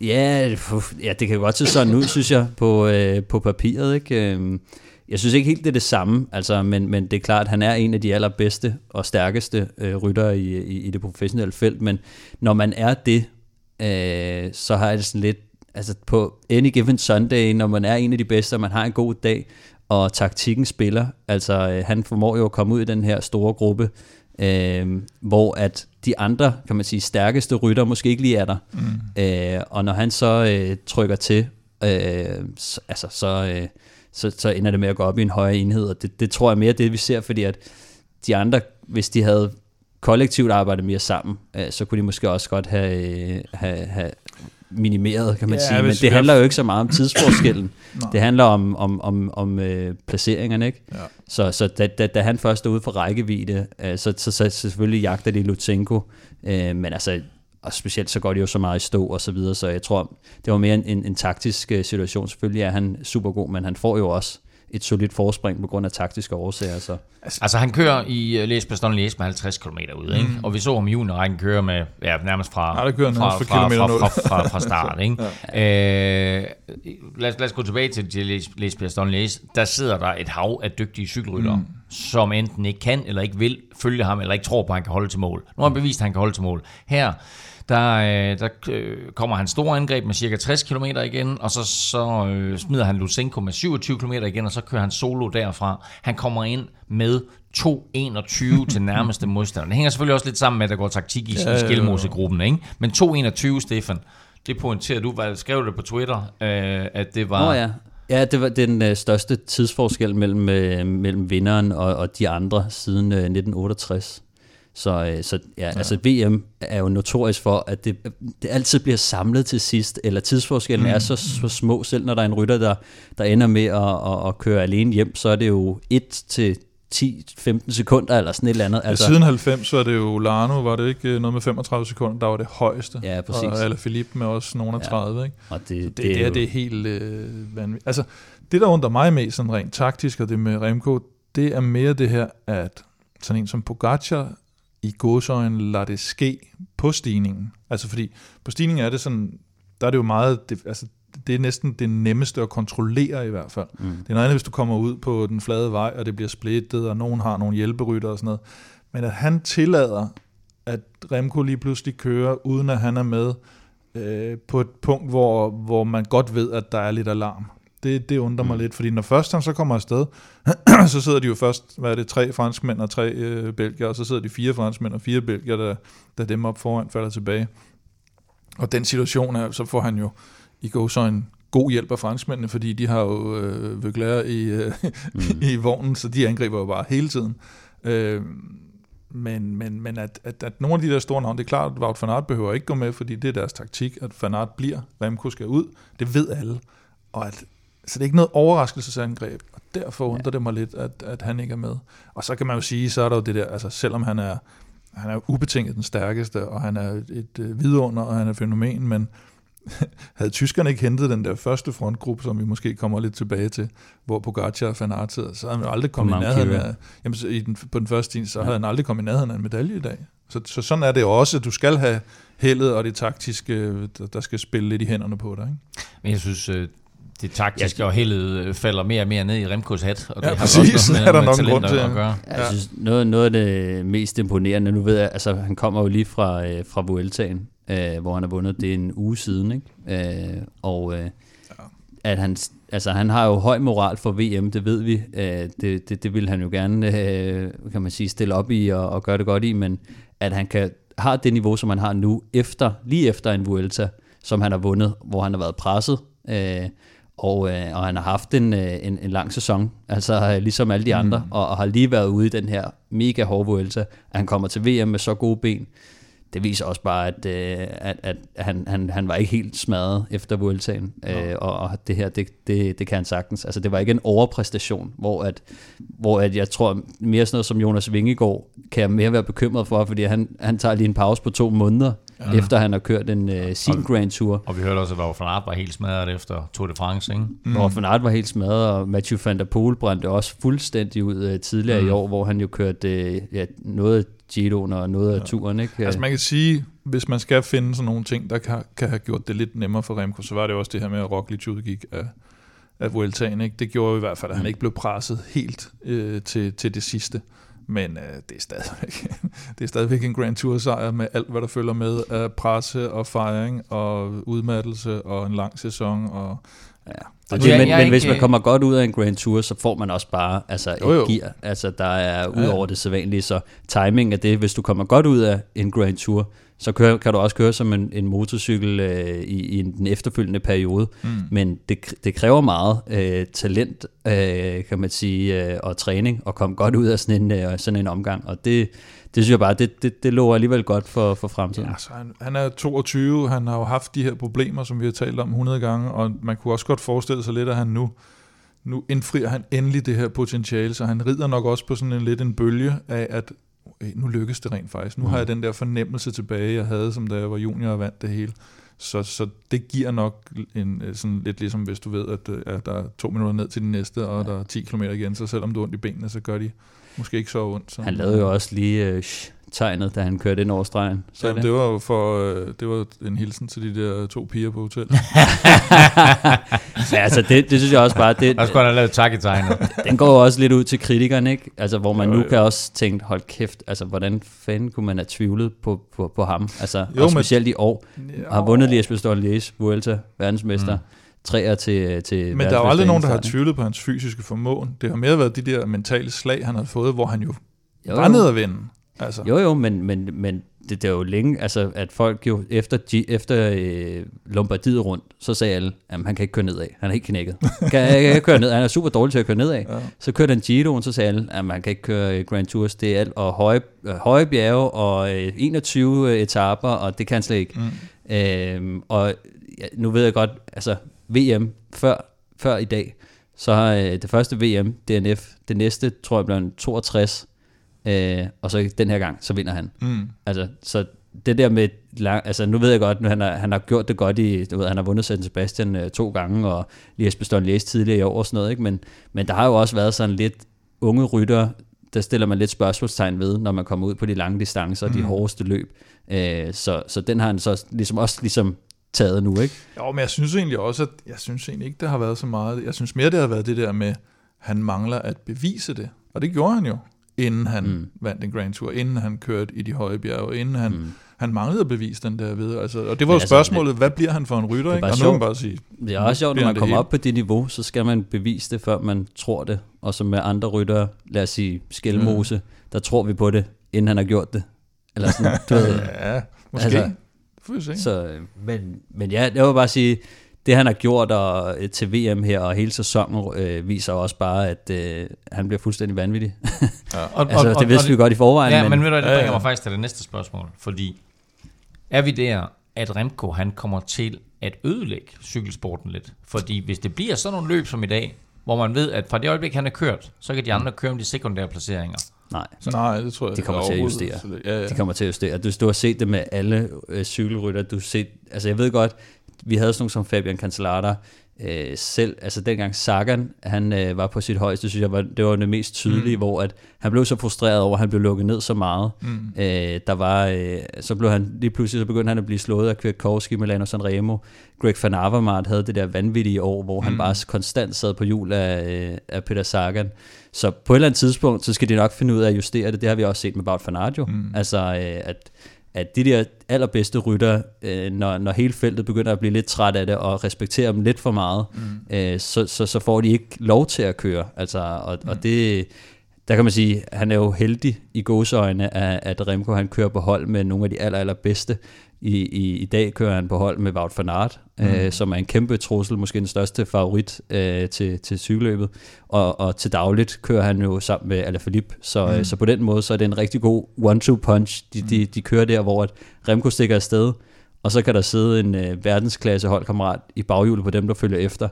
Ja, ja, det kan godt se sådan ud, synes jeg, på, øh, på papiret. Ikke? Øhm, jeg synes ikke helt, det er det samme, altså, men, men det er klart, at han er en af de allerbedste og stærkeste øh, ryttere i, i, i det professionelle felt, men når man er det, øh, så har jeg det sådan lidt, altså på any given Sunday, når man er en af de bedste, og man har en god dag, og taktikken spiller, altså øh, han formår jo at komme ud i den her store gruppe, øh, hvor at de andre, kan man sige, stærkeste rytter måske ikke lige er der. Mm. Øh, og når han så øh, trykker til, øh, så, altså, så, øh, så, så ender det med at gå op i en højere enhed, og det, det tror jeg mere det, vi ser, fordi at de andre, hvis de havde kollektivt arbejdet mere sammen, øh, så kunne de måske også godt have, øh, have, have minimeret, kan man Ja, sige. Men det handler jo ikke så meget om tidsforskellen. Det handler om, om, om, om øh, placeringerne, ikke? Ja. Så, så da, da, da han først er ude for rækkevidde, øh, så, så, så selvfølgelig jagter de Lutsenko, øh, men altså, og specielt så går de jo så meget i stå og så videre, så jeg tror, det var mere en, en, en taktisk øh, situation. Selvfølgelig er han super god, men han får jo også et solidt forspring på grund af taktiske årsager. Så. Altså han kører i uh, Læs Bastogne Læs med 50 km ud, ikke? Mm. og vi så ham i juniorrækken køre med ja, nærmest fra, Nej, kører fra, fra fra, fra, fra, fra, fra start. ikke? ja. øh, lad, os, lad os gå tilbage til til Læs, Bastogne Læs. Der sidder der et hav af dygtige cykelryttere. Mm. som enten ikke kan eller ikke vil følge ham, eller ikke tror på, at han kan holde til mål. Nu har han bevist, at han kan holde til mål. Her, der, øh, der øh, kommer han store angreb med cirka 60 km igen, og så, så øh, smider han Lusenko med 27 km igen, og så kører han solo derfra. Han kommer ind med 2.21 til nærmeste modstander. Det hænger selvfølgelig også lidt sammen med, at der går taktik i ja, skilmosegruppen, ikke? Men 2.21, Stefan, det pointerer du, hvad skrev du på Twitter, øh, at det var... Nå ja. Ja, det var den øh, største tidsforskel mellem, øh, mellem vinderen og, og de andre siden øh, 1968. Så, øh, så ja, ja, altså VM er jo notorisk for, at det, det altid bliver samlet til sidst, eller tidsforskellen mm. er så, så små, selv når der er en rytter, der, der ender med at, at, at køre alene hjem, så er det jo 1 til 10-15 sekunder eller sådan et eller andet. Altså, ja, siden 90 så er det jo Lano, var det ikke øh, noget med 35 sekunder, der var det højeste. Ja, præcis. Og eller Philippe med også nogle af 30, ja. ikke? Og det, det, det, det, er er, det er helt øh, vanvittigt. Altså, det der undrer mig mest sådan rent taktisk, og det med Remco, det er mere det her, at sådan en som Pogacar i godsøjen lader det ske på stigningen. Altså fordi på stigningen er det sådan, der er det jo meget, det, altså det er næsten det nemmeste at kontrollere i hvert fald. Mm. Det er noget andet, hvis du kommer ud på den flade vej, og det bliver splittet, og nogen har nogle hjælperytter og sådan noget. Men at han tillader, at Remco lige pludselig kører, uden at han er med øh, på et punkt, hvor, hvor man godt ved, at der er lidt alarm. Det, det undrer mm. mig lidt, fordi når først han så kommer afsted, så sidder de jo først, hvad er det, tre franskmænd og tre øh, belgier, og så sidder de fire franskmænd og fire belgier, der, der dem op foran falder tilbage. Og den situation er, så får han jo i går så en god hjælp af franskmændene, fordi de har jo øh, Vøgler i, øh, mm. i vognen, så de angriber jo bare hele tiden. Øh, men, men, men at, at, at nogle af de der store navne, det er klart, at Wout van Aert behøver ikke gå med, fordi det er deres taktik, at van Aert bliver, Remco skal ud, det ved alle. Og at, så det er ikke noget overraskelsesangreb, og derfor undrer ja. det mig lidt, at, at han ikke er med. Og så kan man jo sige, så er der jo det der, altså selvom han er, han er ubetinget den stærkeste, og han er et, et øh, vidunder, og han er et fænomen, men havde tyskerne ikke hentet den der første frontgruppe, som vi måske kommer lidt tilbage til, hvor Pogacar og sidder, så havde han aldrig kommet i nærheden af, jamen, i den, på den første tid, så ja. havde han aldrig kommet i nærheden af en medalje i dag. Så, så sådan er det også, at du skal have heldet og det taktiske, der, der skal spille lidt i hænderne på dig. Ikke? Men jeg synes, øh, det taktiske ja. og heldet øh, falder mere og mere ned i Remkos hat. Og det ja, har præcis. Også noget er der nok grund til. At gøre. Ja. Jeg synes, noget, noget af det mest imponerende, nu ved jeg, altså han kommer jo lige fra, øh, fra Vueltaen, øh, hvor han har vundet det en uge siden, ikke? Øh, og øh, ja. at han, altså, han har jo høj moral for VM, det ved vi. Øh, det, det, det vil han jo gerne, øh, kan man sige, stille op i og, og gøre det godt i, men at han kan har det niveau, som han har nu, efter, lige efter en Vuelta, som han har vundet, hvor han har været presset, øh, og, øh, og han har haft en, øh, en, en lang sæson, altså øh, ligesom alle de mm. andre, og, og har lige været ude i den her mega hårde Vuelta, at han kommer til VM med så gode ben. Det viser også bare, at, øh, at, at han, han, han var ikke helt smadret efter Vueltaen, øh, og, og det her, det, det, det kan han sagtens. Altså, det var ikke en overpræstation, hvor, at, hvor at jeg tror, mere sådan noget som Jonas Vingegaard, kan jeg mere være bekymret for, fordi han, han tager lige en pause på to måneder, ja. efter han har kørt en uh, sin Grand Tour. Og vi hørte også, at Wout van Aert var helt smadret efter Tour de France, ikke? Mm. Wout van Aert var helt smadret, og Mathieu van der Poel brændte også fuldstændig ud uh, tidligere mm. i år, hvor han jo kørte uh, ja, noget Giroen og noget af ja. turen. Ikke? Altså man kan sige, hvis man skal finde sådan nogle ting, der kan, kan have gjort det lidt nemmere for Remco, så var det også det her med, at Roglic udgik af, af Vueltaen. Ikke? Det gjorde i hvert fald, at han mm. ikke blev presset helt øh, til, til det sidste. Men øh, det, er stadigvæk, det er stadigvæk en Grand Tour sejr med alt, hvad der følger med af presse og fejring og udmattelse og en lang sæson og Ja. Og det, men, men hvis man kommer godt ud af en Grand Tour, så får man også bare altså, et jo, jo. gear, altså, der er ud over ja. det sædvanlige. Så timing af det, hvis du kommer godt ud af en Grand Tour, så kører, kan du også køre som en, en motorcykel øh, i, i den efterfølgende periode. Mm. Men det, det kræver meget øh, talent, øh, kan man sige, øh, og træning at komme godt ud af sådan en, øh, sådan en omgang. Og det, det synes jeg bare, det, det, det lover alligevel godt for, for fremtiden. Ja, så han, han er 22, han har jo haft de her problemer, som vi har talt om 100 gange, og man kunne også godt forestille sig lidt, at han nu, nu indfrier han endelig det her potentiale, så han rider nok også på sådan en lidt en bølge af, at nu lykkes det rent faktisk. Nu mm. har jeg den der fornemmelse tilbage, jeg havde, som da jeg var junior og vandt det hele. Så, så det giver nok en, sådan lidt ligesom, hvis du ved, at, at der er to minutter ned til den næste, og ja. der er 10 km igen, så selvom du er ondt i benene, så gør de måske ikke så ondt. Som, Han lavede jo også lige øh, sh, tegnet, da han kørte ind over stregen. Så Jamen, det var jo for, øh, det var en hilsen til de der to piger på hotellet. ja, altså det, det synes jeg også bare, det, Der skulle have lavet takketegnet. den går jo også lidt ud til kritikerne, ikke? Altså, hvor man Jo, nu jo. kan også tænke, hold kæft, altså, hvordan fanden kunne man have tvivlet på, på, på ham? Altså, Jo, jo, og men- specielt i år. Ja, Har vundet Liège Bastogne Liège, Vuelta, verdensmester. Mm. Træer til, til Men der er jo aldrig nogen, der har tvivlet på hans fysiske formåen. Det har mere været de der mentale slag, han har fået, hvor han jo Jo, var jo. ned at vinde. Altså, Jo, jo, men, men, men det, det er jo længe, altså at folk jo efter, efter øh, Lombardiet rundt, så sagde alle, at han kan ikke køre nedad, han er helt knækket. Kan, kan ikke køre ned, han er super dårlig til at køre nedad. Ja. Så kørte han Giroen, så sagde alle, at man kan ikke køre øh, Grand Tours, det er alt, og høje, øh, høje bjerge, og øh, 21 etaper, og det kan han slet ikke. Mm. Øhm, og ja, nu ved jeg godt, altså VM før, før i dag, så har øh, det første VM, DNF, det næste tror jeg bliver en 62, øh, og så den her gang, så vinder han. Mm. Altså, så det der med, altså nu ved jeg godt, nu han har, han har gjort det godt i, du ved, han har vundet San Sebastian øh, to gange, og Lies Bastogne Lies tidligere i år og sådan noget, ikke? Men, men der har jo også været sådan lidt unge rytter, der stiller man lidt spørgsmålstegn ved, når man kommer ud på de lange distancer og de Mm. hårdeste løb. Øh, så, så den har han så ligesom også ligesom taget nu, ikke? Jo, men jeg synes egentlig også, at jeg synes egentlig ikke, det har været så meget. Jeg synes mere, det har været det der med, han mangler at bevise det. Og det gjorde han jo, inden han Mm. vandt en Grand Tour, inden han kørte i de høje bjerge, inden han, Mm. han manglede at bevise den der ved. Altså, og det Men var jo altså, spørgsmålet, hvad bliver han for en rytter? er Ikke? Og nu kan man sjovt. bare sige, Det er også sjovt, når man det kommer hele. op på det niveau, så skal man bevise det, før man tror det. Og som med andre ryttere, lad os sige Skelmose, Mm. der tror vi på det, inden han har gjort det. Eller sådan, du ved. ja, måske. Altså. Så, øh, men, men ja, jeg vil bare sige, det han har gjort og, øh, til VM her, og hele sæsonen øh, viser også bare, at øh, han bliver fuldstændig vanvittig. Og, altså, det vidste vi godt i forvejen, Ja, men, men ved du, det Ja, bringer ja. mig faktisk til det næste spørgsmål. Fordi er vi der, at Remco han kommer til at ødelægge cykelsporten lidt? Fordi hvis det bliver sådan nogle løb som i dag, hvor man ved, at fra det øjeblik, han er kørt, så kan de andre køre om de sekundære placeringer. Nej, Nej, det tror jeg De kommer til at justere. ikke. Ja, ja. de kommer til at justere. Du, du har set det med alle øh, cykelrytter. Du har set, altså jeg ved godt, vi havde sådan nogle som Fabian Cancellara, øh, selv, altså dengang Sagan, han øh, var på sit højeste, synes jeg, var, det var det mest tydelige, mm. hvor at han blev så frustreret over, at han blev lukket ned så meget. Mm. Øh, der var, øh, så blev han lige pludselig, så begyndte han at blive slået af Kwiatkowski, Milano Sanremo. Greg van Avermaet havde det der vanvittige år, hvor han Mm. bare konstant sad på hjul af, øh, af Peter Sagan. Så på et eller andet tidspunkt, så skal de nok finde ud af at justere det. Det har vi også set med Aert jo. Mm. Altså, øh, at, at de der allerbedste rytter, øh, når, når hele feltet begynder at blive lidt træt af det, og respektere dem lidt for meget, Mm. øh, så, så, så får de ikke lov til at køre. Altså, og, og det, der kan man sige, han er jo heldig i gåseøjne, at, at Remco han kører på hold med nogle af de aller, allerbedste. I, i, I dag kører han på hold med Wout van Aert, mm. øh, som er en kæmpe trussel, måske den største favorit øh, til, til cykelløbet. Og, og til dagligt kører han jo sammen med Alaphilippe, så, mm. øh, så på den måde så er det en rigtig god one-two punch, de, de, de kører der, hvor at Remco stikker afsted, og så kan der sidde en øh, verdensklasse holdkammerat i baghjulet på dem, der følger efter.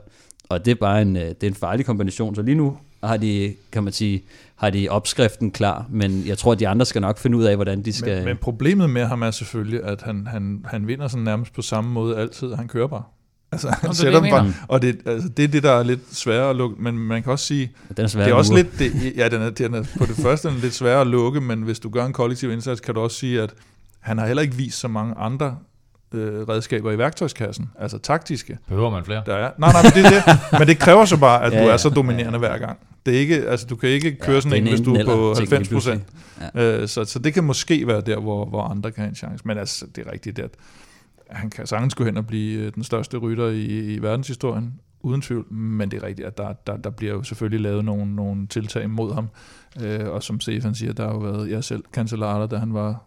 Og det er bare en, øh, det er en farlig kombination. Så lige nu har de, kan man sige, har de opskriften klar, men jeg tror, at de andre skal nok finde ud af, hvordan de skal... Men, men problemet med ham er selvfølgelig, at han, han, han vinder sådan nærmest på samme måde altid. Han kører bare. Altså, han det er sætter det, bare. Og det, altså, det er det, der er lidt sværere at lukke. Men man kan også sige, den er det er også lidt, det, ja, den er, den er, på det første er den lidt sværere at lukke, men hvis du gør en kollektiv indsats, kan du også sige, at han har heller ikke vist så mange andre øh, redskaber i værktøjskassen, altså taktiske. Behøver man flere? Der er. Nej, nej, men det, er det. men det kræver så bare, at Ja, du ja. er så dominerende hver gang. Det er ikke, altså, du kan ikke køre Ja, sådan en, hvis du er på eller ting lige 90 pludselig. procent. Øh, så, så det kan måske være der, hvor, hvor andre kan have en chance. Men altså, det er rigtigt, at han kan sagtens gå hen og blive øh, den største rytter i, i verdenshistorien, uden tvivl. Men det er rigtigt, at der, der, der bliver jo selvfølgelig lavet nogle, nogle tiltag mod ham. Øh, og som Stefan siger, der har jo været, jeg selv, Cancellara, da han var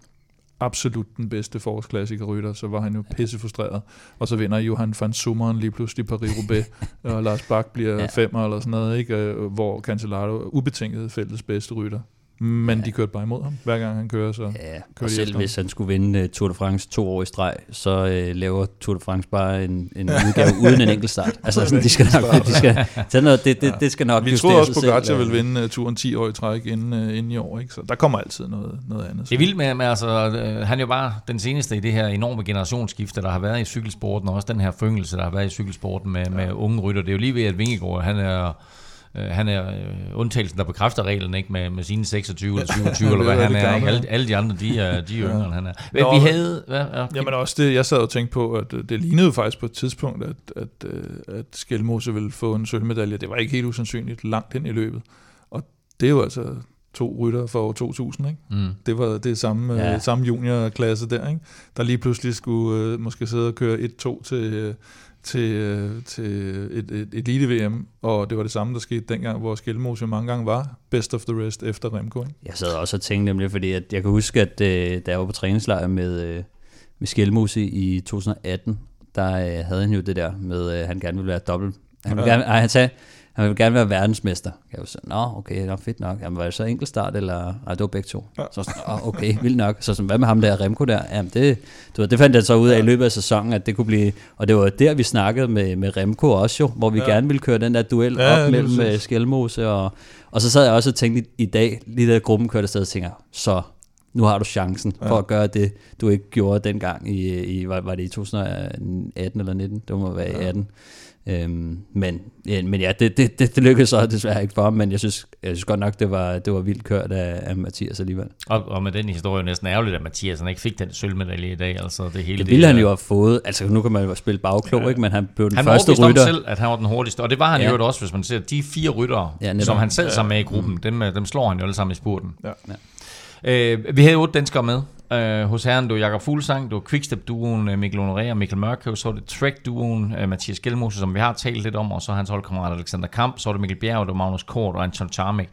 absolut den bedste forårsklassiker-rytter, så var han jo pisse frustreret. Og så vinder Johan van Summeren lige pludselig Paris-Roubaix, og Lars Bak bliver Ja. femmer eller sådan noget, ikke? Øh, hvor Cancellara er ubetinget fælles bedste rytter. Men Ja. de kørte bare imod ham, hver gang han kører, så... Ja, kører og selv hvis han skulle vinde uh, Tour de France to år i streg, så uh, laver Tour de France bare en, en udgave uden en enkelt start. Altså sådan, de skal nok, de skal, sådan noget, det, det, det skal nok Vi troede også, Pogacar selv. ville vinde uh, turen 10 år i træk inden, uh, inden i år, ikke? så der kommer altid noget, noget andet. Det er vildt med, med altså, øh, han er jo bare den seneste i det her enorme generationsskifte, der har været i cykelsporten, og også den her foryngelse, der har været i cykelsporten med, ja. med unge rytter. Det er jo lige ved, at Vingegaard, han er Øh, han er øh, undtagelsen, der bekræfter reglen ikke med, med sine 26 eller 27, eller hvad han er. Ikke? Alle, alle de andre, de er, de er yngre, end han er. Men Nå, vi havde... Hvad, ja, Jamen også det, jeg sad og tænkte på, at øh, det lignede faktisk på et tidspunkt, at, at, øh, at Skelmose ville få en sølvmedalje. Det var ikke helt usandsynligt langt ind i løbet. Og det er jo altså to rytter for år 2000, ikke? mm. Det var det samme, ja. Ja. øh, samme juniorklasse der, ikke? der lige pludselig skulle øh, måske sidde og køre 1-2 til, øh, til, øh, til et, et, et elite-VM, og det var det samme, der skete dengang, hvor Skelmose mange gange var best of the rest efter Remco. Ikke? Jeg sad også og tænkte nemlig, fordi at jeg kan huske, at øh, da jeg var på træningslejr med, øh, med Skelmose i 2018, der øh, havde han jo det der med, øh, han gerne ville være dobbelt. Han, Ja. gerne, ej, han sagde, han ville gerne være verdensmester. Jeg var sådan, nå, okay, nå, fedt nok. Jamen, var det så enkeltstart, eller? Ej, det var begge to. Ja. Ja. Så sådan, åh, okay, vildt nok. Så sådan, hvad med ham der, Remco der? Jamen, det, du ved, det fandt jeg så ud af i løbet af sæsonen, at det kunne blive... Og det var der, vi snakkede med, med Remco også jo, hvor vi Ja. ja. gerne ville køre den der duel Ja, ja, op mellem præcis. øh, Skelmose og... Og så sad jeg også og tænkte i, i dag, lige da gruppen kørte afsted, og tænker, så nu har du chancen Ja. for at gøre det, du ikke gjorde dengang i, i var, var det i 2018 eller 19? Det må være i Ja. 18. Øhm, men, ja, men ja, det, det, det, det lykkedes så desværre ikke for ham, men jeg synes, jeg synes godt nok, det var, det var vildt kørt af, af Mathias alligevel. Og, og med den historie er næsten ærgerligt, at Mathias han ikke fik den sølvmedalje i dag. Altså det hele Det ville han er- jo have fået, altså nu kan man jo spille bagklog, Ja. ikke? men han blev den Han første rytter. selv, at han var den hurtigste, og det var han Ja. jo også, hvis man ser de fire ryttere, Ja, netop. som han sad Ja. sammen med i gruppen, dem, øh, dem slår han jo alle sammen i spurten. Ja. Ja. Øh, vi havde otte danskere med. Øh, hos herren, var Jakob Fuglsang, var Quickstep-duoen øh, Mikkel Honoré og Mikkel Mørkøv, så var det Trek-duoen øh, Mathias Gjelmose, som vi har talt lidt om, og så hans holdkammerat Alexander Kamp, så var det Mikkel Bjerg, var Magnus Kort og Anton Charmik.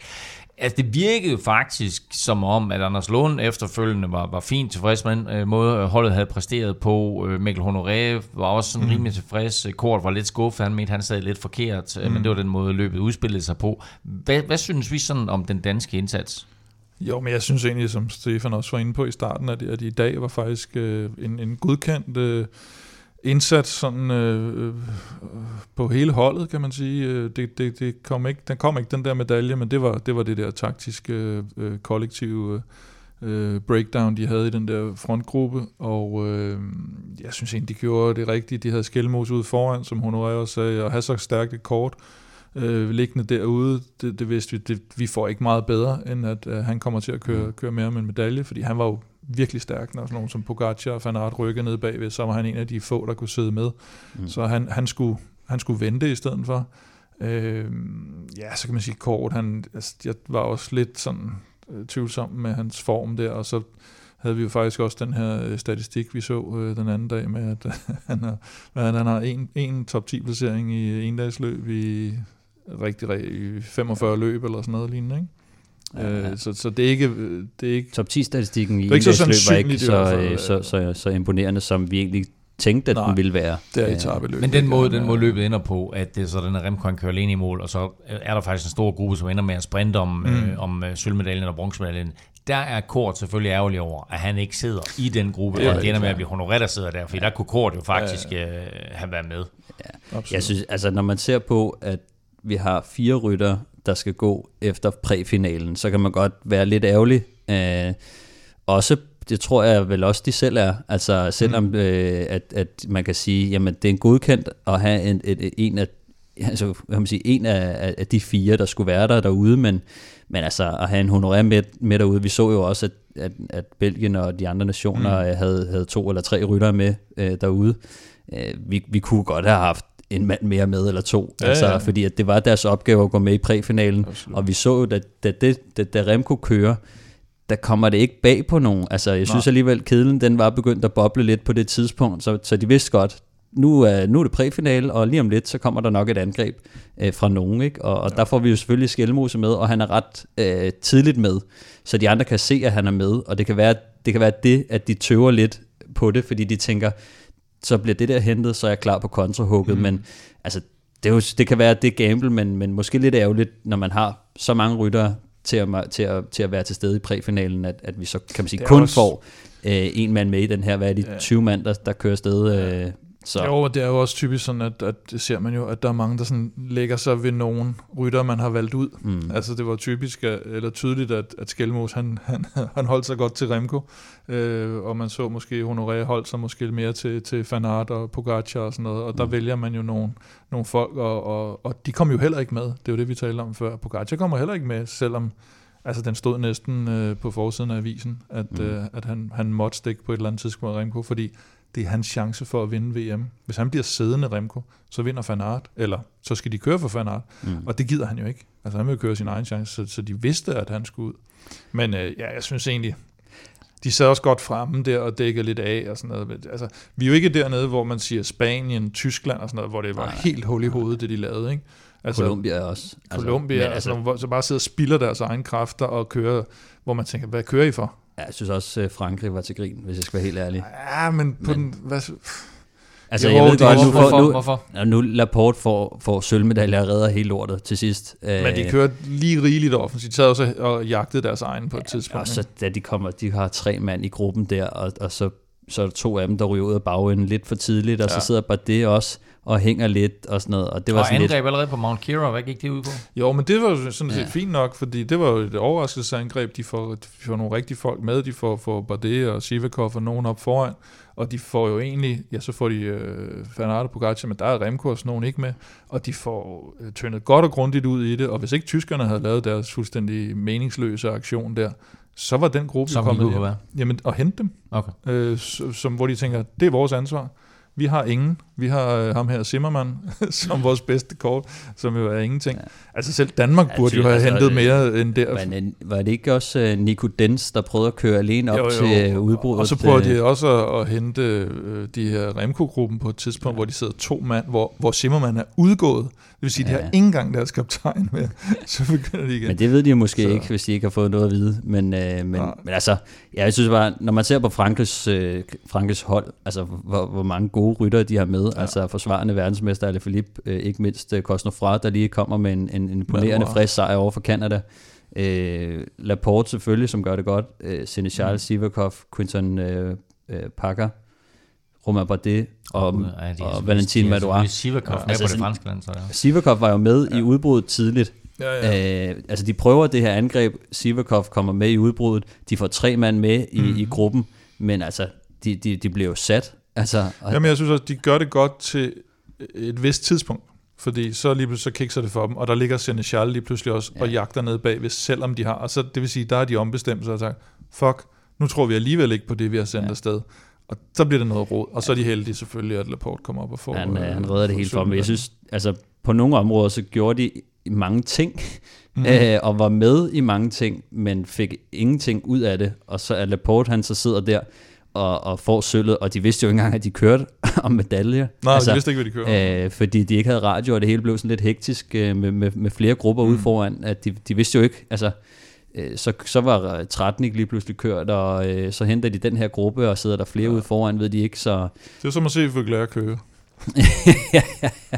Altså, det virkede jo faktisk som om, at Anders Lund efterfølgende var, var fint tilfreds med den øh, måde, øh, holdet havde præsteret på. Øh, Mikkel Honoré var også sådan Mm. rimelig tilfreds. Kort var lidt skuffet, han mente, han sad lidt forkert, Mm. men det var den måde, løbet udspillede sig på. Hvad, hvad synes vi sådan om den danske indsats? Jo, men jeg synes egentlig, som Stefan også var inde på i starten, at, at i dag var faktisk øh, en, en godkendt øh, indsats sådan, øh, øh, på hele holdet, kan man sige. Øh, det, det, det kom ikke, den kom ikke den der medalje, men det var det, var det der taktiske, øh, øh, kollektive øh, breakdown, de havde i den der frontgruppe, og øh, jeg synes egentlig, de gjorde det rigtigt. De havde Skelmos ude foran, som Honoré også sagde, og have så stærkt et kort øh, liggende derude, det, det vidste vi, det, vi får ikke meget bedre, end at øh, han kommer til at køre, køre mere med en medalje, fordi han var jo virkelig stærk, når sådan nogen som Pogacar og Van Aert rykkede ned bagved, så var han en af de få, der kunne sidde med. Mm. Mm. Så han, han, skulle, han skulle vente i stedet for. Øh, ja, så kan man sige kort, han, altså, jeg var også lidt sådan øh, tvivlsom med hans form der, og så havde vi jo faktisk også den her øh, statistik, vi så øh, den anden dag med, at han har, hvad han har en, en top 10 placering i en dags løb i rigtig, rigtig 45 løb eller sådan noget lignende, ikke? Ja, ja. Øh, så, så det er ikke, det er ikke Top 10-statistikken i så indlægsløb var ikke så, fald, øh, så, øh. så, så imponerende, som vi egentlig tænkte, at Nej, den ville være. det er etabeløb. Men den måde, den måde løbet ender på, at det er så den her Remco kører alene i mål, og så er der faktisk en stor gruppe, som ender med at sprinte om, mm. øh, om sølvmedaljen og bronzemedaljen. Der er Kort selvfølgelig ærgerlig over, at han ikke sidder i den gruppe, er og det ender med at blive Honoré, der sidder der, fordi der kunne Kort jo faktisk øh, have været med. Absolut. Jeg synes, altså når man ser på, at vi har fire rytter, der skal gå efter præfinalen, så kan man godt være lidt ærgerlig. Øh, også, det tror jeg vel også, de selv er. Altså selvom mm. øh, at, at man kan sige, jamen det er en godkendt at have en, et, en af altså, kan man sige, en af, af de fire, der skulle være der derude, men, men altså at have en honoré med, med derude, vi så jo også, at, at, at Belgien og de andre nationer mm. havde, havde to eller tre ryttere med øh, derude. Øh, vi, vi kunne godt have haft en mand mere med, eller to, Ja, altså, ja. fordi at det var deres opgave at gå med i præfinalen, Absolut. og vi så jo, da, da, det, da, da Remco kører, der kommer det ikke bag på nogen. Altså, jeg synes Nej. alligevel, kedlen den var begyndt at boble lidt på det tidspunkt, så, så de vidste godt, nu er, nu er det præfinale, og lige om lidt, så kommer der nok et angreb øh, fra nogen, ikke? Og, og ja. der får vi jo selvfølgelig Skelmose med, og han er ret øh, tidligt med, så de andre kan se, at han er med, og det kan være det, kan være det at de tøver lidt på det, fordi de tænker, så bliver det der hentet, så er jeg klar på kontrahugget, mm. men altså, det, er jo, det kan være, at det er gamble, men, men måske lidt ærgerligt, når man har så mange ryttere til at, til at, til at være til stede i præfinalen, at, at vi så, kan man sige, kun også- får øh, en mand med i den her, hvad er de, Ja. 20 mand, der, der kører afsted øh, Så Jo, og det er jo også typisk sådan, at, at det ser man jo, at der er mange, der sådan lægger sig ved nogen rytter, man har valgt ud. mm, Altså det var typisk, eller tydeligt, at, at Skelmos, han, han, han holdt sig godt til Remco, øh, og man så måske Honoré holdt sig måske mere til, til Fanart og Pogacar og sådan noget, og der Mm. vælger man jo nogle, nogle folk, og, og, og de kom jo heller ikke med. Det er jo det, vi talte om før. Pogacar kommer heller ikke med, selvom altså, den stod næsten øh, på forsiden af avisen, at, mm. øh, at han, han måtte stikke på et eller andet tidspunkt af Remco, fordi det er hans chance for at vinde VM. Hvis han bliver siddende Remco, så vinder Fanart, eller så skal de køre for Fanart. mm. Og det gider han jo ikke. Altså han vil køre sin egen chance, så, så de vidste, at han skulle ud. Men øh, ja, jeg synes egentlig, de sad også godt fremme der og dækkede lidt af og sådan noget. Altså, vi er jo ikke dernede, hvor man siger Spanien, Tyskland og sådan noget, hvor det var Nej. helt hul i hovedet, det de lavede. Ikke? Altså, Colombia også. Colombia, men altså, altså, hvor så bare sidder og spilder deres egne kræfter og kører, hvor man tænker, hvad kører I for? Ja, jeg synes også, at Frankrig var til grin, hvis jeg skal være helt ærlig. Ja, men på Men- den, hvad, Altså, Jo, jeg ved det godt, er nu hvorfor- får, nu, Hvorfor? Ja, nu Laporte får, får sølvmedaljer og redder hele lortet til sidst. men de Øh, kørte lige rigeligt offensivt. De sad også og jagtede deres egen på et tidspunkt. Og så da de kommer, de har tre mand i gruppen der, og, og så, så er der to af dem, der ryger ud af bagenden lidt for tidligt, og ja. Ja. så sidder Bardet også og hænger lidt og sådan noget. Og det var Og sådan lidt, angreb allerede på Mount Kira, hvad gik det ud på? Jo, men det var jo sådan set Ja. fint nok, fordi det var jo et overraskelsesangreb. De får, de får nogle rigtige folk med. De får, får Bardet og Sivakov og nogen op foran. Og de får jo egentlig, ja, så får de øh, Fernando Pogacar, men der er Remco og sådan nogen ikke med. Og de får øh, tyndet godt og grundigt ud i det. Og hvis ikke tyskerne havde lavet deres fuldstændig meningsløse aktion der, så var den gruppe Som kommet hjem. Jamen, at hente dem. Okay. Øh, som, hvor de tænker, det er vores ansvar. Vi har ingen. Vi har øh, ham her Zimmermann som vores bedste kort, som jo er ingenting. Ja. Ja. Altså selv Danmark Ja, burde jo have altså, hentet øh, mere end der. men, øh, var det ikke også uh, Nico Dens, der prøvede at køre alene op Jo, jo. til uh, udbruddet? Og så prøver øh, de også at, at hente øh, de her Remco-gruppen på et tidspunkt, ja. hvor de sidder to mand, hvor, hvor Zimmermann er udgået. Det vil sige, at de Ja. har ikke engang deres kaptajn med. Så begynder de igen. Men det ved de jo måske Så- ikke, hvis de ikke har fået noget at vide. Men, øh, men, Nej. men altså, ja, jeg synes bare, når man ser på Frankrigs, øh, Frankrigs hold, altså hvor, hvor mange gode ryttere de har med, ja. altså forsvarende verdensmester Alaphilippe, øh, ikke mindst øh, Cosnefra, der lige kommer med en, en imponerende Madouard. frisk sejr over for Canada. Øh, Laporte selvfølgelig, som gør det godt. Øh, Seneschal, Mm. Sivakov, Quinton øh, øh, Packer, Romain Bardet og, Ja, de er og Valentin selvfølgelig Sivakov Ja, med altså på det sådan- franske land, så ja. Sivakov var jo med Ja. i udbruddet tidligt, ja, ja. Øh, altså de prøver det her angreb, Sivakov kommer med i udbruddet, de får tre mand med i, mm. i gruppen, men altså, de, de, de bliver jo sat. Altså, og, Jamen, jeg synes også, de gør det godt til et vist tidspunkt. Fordi så lige pludselig så kikser det for dem, og der ligger Seneschal lige pludselig også ja. og jagter ned bagved, selvom de har. Og så, det vil sige, der har de ombestemt sig og sagt, fuck, nu tror vi alligevel ikke på det, vi har sendt Ja. afsted. Og så bliver det noget råd. Og så er de heldige selvfølgelig, at Laporte kommer op og får... han, øh, øh, han redder det helt for dem. Jeg synes, altså, på nogle områder, så gjorde de mange ting, mm. øh, og var med i mange ting, men fik ingenting ud af det. Og så er Laporte, han så sidder der og, og får sølvet, og de vidste jo ikke engang, at de kørte om medalje. Nej, altså, de vidste ikke, hvad de kører. Øh, fordi de ikke havde radio, og det hele blev sådan lidt hektisk øh, med, med, med flere grupper mm. ude foran, at de, de vidste jo ikke, altså, øh, så, så var 13 ikke lige pludselig kørt, og øh, så henter de den her gruppe, og sidder der flere ja. ude foran, ved de ikke, så Det er som at se Fugler køre.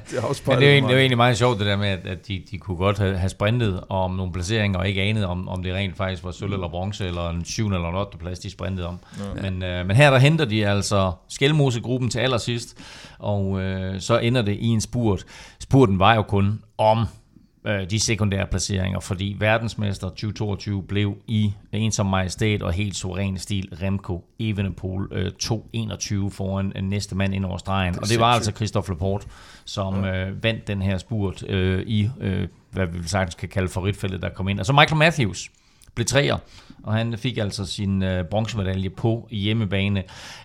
det er også Men det er, jo egentlig, det er jo egentlig meget sjovt det der med, at, at de, de kunne godt have, have sprintet om nogle placeringer, og ikke anet om, om det rent faktisk var sølv eller bronze, eller en 7. eller en 8. plads, de sprintede om. Ja. Men, øh, men her der henter de altså Skelmose-gruppen til allersidst, og øh, så ender det i en spurt. Spurten var jo kun om øh, de sekundære placeringer, fordi verdensmester 2022 blev i en som majestæt og helt suveræn stil Remco Evenepoel øh, 2.21 foran øh, næste mand ind over stregen. Og det var altså Christophe Laporte, som øh, vandt den her spurt øh, i, øh, hvad vi sagtens kan kalde favoritfældet, der kom ind. Og så Michael Matthews blev treer, og han fik altså sin øh, bronzemedalje på hjemmebane,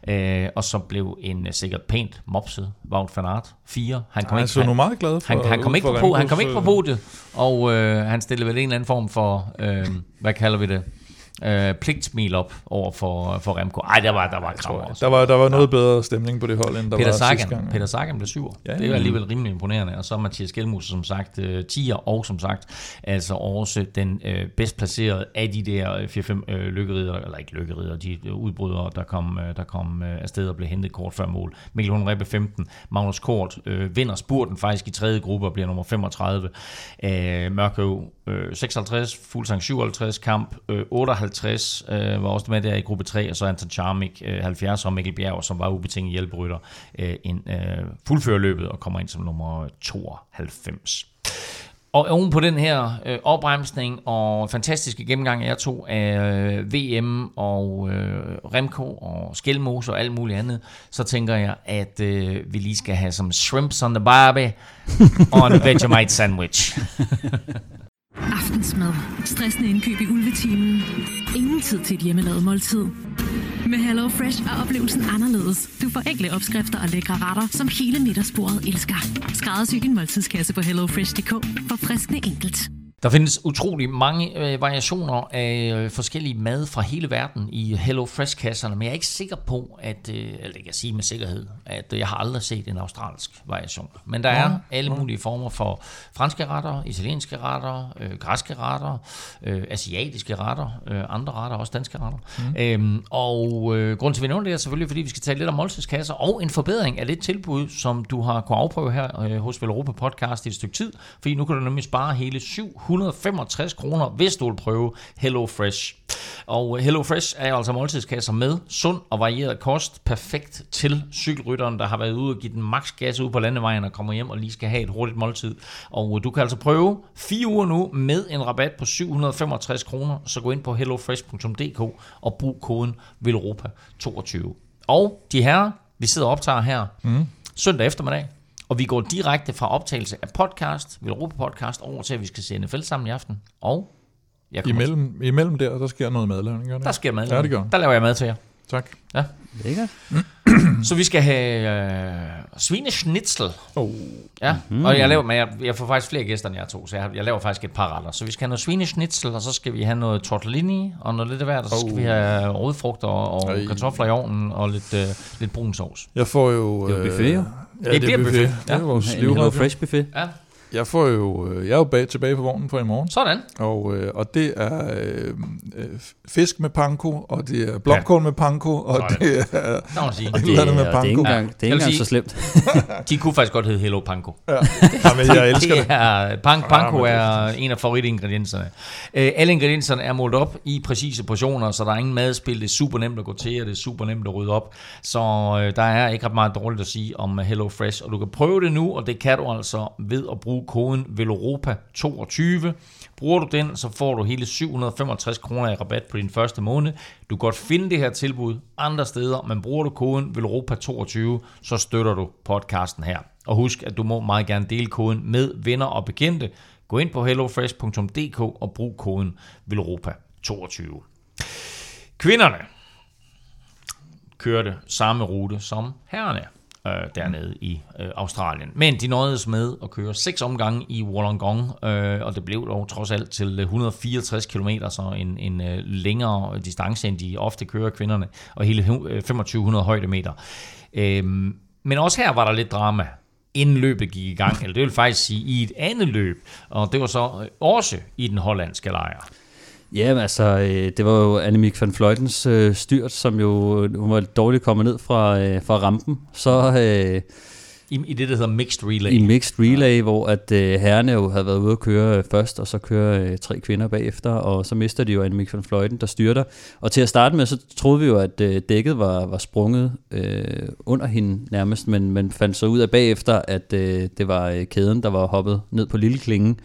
øh, og så blev en øh, sikkert pænt mopset Wout van Aert. Fire. Han kom Han ikke, nu meget glad for... han, han, kom ikke på, han kom Remcos, ikke på øh, podiet, og øh, han stillede vel en eller anden form for, øh, hvad kalder vi det, øh, pligtsmil op over for, for Remco. Ej, der var, der var krav også. Der var, der var noget bedre stemning på det hold, end der Peter var sidste Sagan, gang. Peter Sagan blev syv. Ja, det er alligevel rimelig imponerende. Og så Mathias Gjelmose, som sagt, øh, 10'er, og som sagt, altså også den øh, bedst placerede af de der 4-5 øh, lykkerider, eller ikke lykkerider, de øh, udbrydere, der kom, øh, der kom øh, afsted og blev hentet kort før mål. Mikkel Honoré 15, Magnus Kort øh, vinder spurten faktisk i tredje gruppe og bliver nummer 35. Øh, Mørkøv øh, 56, Fuglsang 57, Kamp øh, 50, øh, var også med der i gruppe 3, og så Anton Charmik øh, 70, og Mikkel Bjerg, som var ubetinget hjælperytter, øh, ind, øh, fuldfører løbet og kommer ind som nummer 92. Og oven på den her øh, opbremsning og fantastiske gennemgang af jer to af øh, VM og øh, Remco og Skelmose og alt muligt andet, så tænker jeg, at øh, vi lige skal have som shrimps on the barbie og en Vegemite sandwich. Aftensmad. Stressende indkøb i ulvetimen. Ingen tid til et hjemmelavet måltid. Med Hello Fresh er oplevelsen anderledes. Du får enkle opskrifter og lækre retter, som hele middagsbordet elsker. Skræddersy din måltidskasse på hellofresh.dk. For friskende enkelt. Der findes utrolig mange øh, variationer af øh, forskellige mad fra hele verden i Hello Fresh-kasserne, men jeg er ikke sikker på, at, øh, eller jeg kan sige med sikkerhed, at øh, jeg har aldrig set en australsk variation. Men der er alle mulige former for franske retter, italienske retter, øh, græske retter, øh, asiatiske retter, øh, andre retter, også danske retter. Mm. Øhm, og øh, grunden til, at vi nævner det er selvfølgelig, fordi vi skal tale lidt om måltidskasser og en forbedring af det tilbud, som du har kunnet afprøve her øh, hos Velropa Podcast i et stykke tid, fordi nu kan du nemlig spare hele 765 kroner, hvis du vil prøve Hello Fresh. Og Hello Fresh er altså måltidskasser med sund og varieret kost, perfekt til cykelrytteren, der har været ude og give den maks gas ud på landevejen og kommer hjem og lige skal have et hurtigt måltid. Og du kan altså prøve fire uger nu med en rabat på 765 kroner, så gå ind på hellofresh.dk og brug koden VELROPA22. Og de her, vi sidder og optager her mm. søndag eftermiddag, og vi går direkte fra optagelse af podcast, Velropa Podcast, over til, at vi skal se NFL sammen i aften. Og jeg Imellem, imellem der, der sker noget madlavning, gør det? der sker mad. Ja, det gør. Der laver jeg mad til jer. Tak. Ja. Lækkert. Så vi skal have øh, svineschnitzel. Oh. Ja, mm. og jeg, laver, men jeg, jeg får faktisk flere gæster end jeg to, så jeg, jeg laver faktisk et par retter. Så vi skal have noget svineschnitzel, og så skal vi have noget tortellini og noget lidt af hvert, og så skal Oh. vi have rødfrugter og Ej. kartofler i ovnen og lidt, øh, lidt brun sovs. Jeg får jo... Det er jo buffet, jo. Ja, Det det, bliver er buffet. buffet. Det er Ja. vores En Hello livret. Fresh buffet. Ja, Jeg får jo... øh, Jeg er jo bag, tilbage på vognen for i morgen. sådan. Og, øh, og det er øh, øh, fisk med panko, og det er blomkål med panko, og Sådan. det er... Og Det, andet med og det er ikke panko. engang, det er ikke engang så slemt. De kunne faktisk godt hedde Hello Panko. Jamen, jeg elsker det. det er, pank, panko det er er en af favoritingredienserne. Øh, alle ingredienserne er målt op i præcise portioner, så der er ingen madspil. Det er super nemt at gå til, og det er super nemt at rydde op. Så øh, der er ikke ret meget dårligt at sige om Hello Fresh. Og du kan prøve det nu, og det kan du altså ved at bruge koden VELOROPA22. Bruger du den, så får du hele 765 kroner i rabat på din første måned. Du kan godt finde det her tilbud andre steder, men bruger du koden VELOROPA22, så støtter du podcasten her. Og husk, at du må meget gerne dele koden med venner og bekendte. Gå ind på hellofresh.dk og brug koden VELOROPA22. Kvinderne kørte samme rute som herrerne øh, dernede i øh, Australien. Men de nåedes med at køre seks omgange i Wollongong, øh, og det blev dog trods alt til øh, 164 km, så en, en øh, længere distance, end de ofte kører kvinderne, og hele 2500 øh, højdemeter. Øh, men også her var der lidt drama inden løbet gik i gang, eller det vil faktisk sige i et andet løb, og det var så øh, også i den hollandske lejr. Ja, men altså, øh, det var jo Annemiek van Vleutens øh, styrt, som jo, hun var dårligt kommet ned fra, øh, fra rampen. Så øh, I, I det, der hedder mixed relay. i mixed relay, hvor at øh, herrerne jo havde været ude at køre øh, først, og så kører øh, tre kvinder bagefter, og så mister de jo Annemiek van Vleuten, der styrter. Og til at starte med, så troede vi jo, at øh, dækket var, var sprunget øh, under hende nærmest, men man fandt så ud af bagefter, at øh, det var øh, kæden, der var hoppet ned på lille klingen.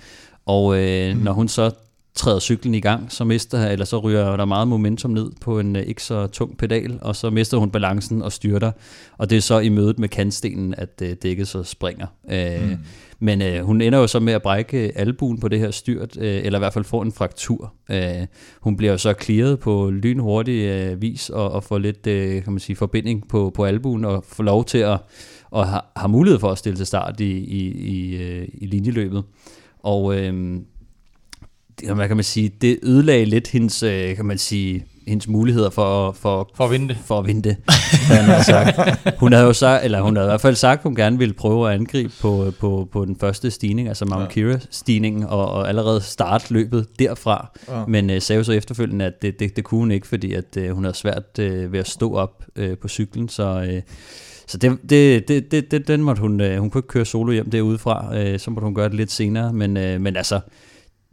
Og øh, mm. når hun så træder cyklen i gang, så mister eller så ryger der meget momentum ned på en øh, ikke så tung pedal, og så mister hun balancen og styrter. Og det er så i mødet med kantstenen, at øh, dækket så springer. Øh, mm. Men øh, hun ender jo så med at brække albuen på det her styrt, øh, eller i hvert fald få en fraktur. Øh, hun bliver jo så clearet på lynhurtig øh, vis, og, og får lidt øh, kan man sige, forbinding på, på albuen, og får lov til at og har, har mulighed for at stille til start i, i, i, i linjeløbet. Og øh, hvad kan man sige, det ødelagde lidt hendes, øh, kan man sige, hendes muligheder for, for, For at vinde for at vinde han har sagt. Hun havde jo sagt, eller hun havde i hvert fald sagt, at hun gerne ville prøve at angribe på, på, på den første stigning, altså Mount ja. Kira-stigningen, og, og allerede starte løbet derfra. Ja. Men øh, sagde jo så efterfølgende, at det, det, det kunne hun ikke, fordi at, øh, hun havde svært øh, ved at stå op øh, på cyklen, så... Øh, så det, det, det, det, det, den måtte hun, øh, hun kunne ikke køre solo hjem derudefra, øh, så måtte hun gøre det lidt senere, men, øh, men altså,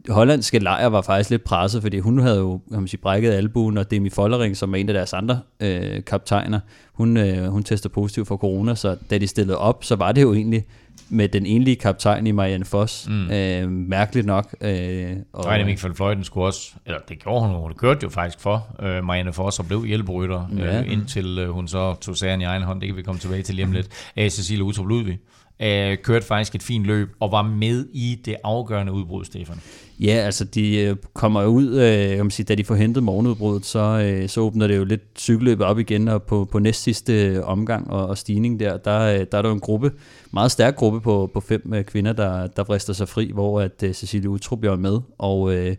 hollandske lejr var faktisk lidt presset, fordi hun havde jo kan man sige, brækket albuen, og Demi Follering, som er en af deres andre øh, kaptajner, hun, øh, hun tester positiv for corona, så da de stillede op, så var det jo egentlig med den enlige kaptajn i Marianne Foss. Mm. Øh, mærkeligt nok. Øh, og Reine Mik van Fløjten skulle også, eller det gjorde hun, hun kørte jo faktisk for øh, Marianne Foss og blev hjælperytter, Ja. øh, indtil øh, hun så tog sagen i egen hånd. Det kan vi komme tilbage til lige om lidt. Æ, Cecilie Utrup Ludvig øh, kørte faktisk et fint løb og var med i det afgørende udbrud, Stefan. Ja, altså de øh, kommer jo ud, øh, kan man sige, da de får hentet morgenudbruddet, så, øh, så åbner det jo lidt cykelløbet op igen, og på, på næst sidste øh, omgang og, og stigning der, der, øh, der er der jo en gruppe, meget stærk gruppe på, på fem øh, kvinder, der, der vrister sig fri, hvor at øh, Cecilie Utrup er med, og øh,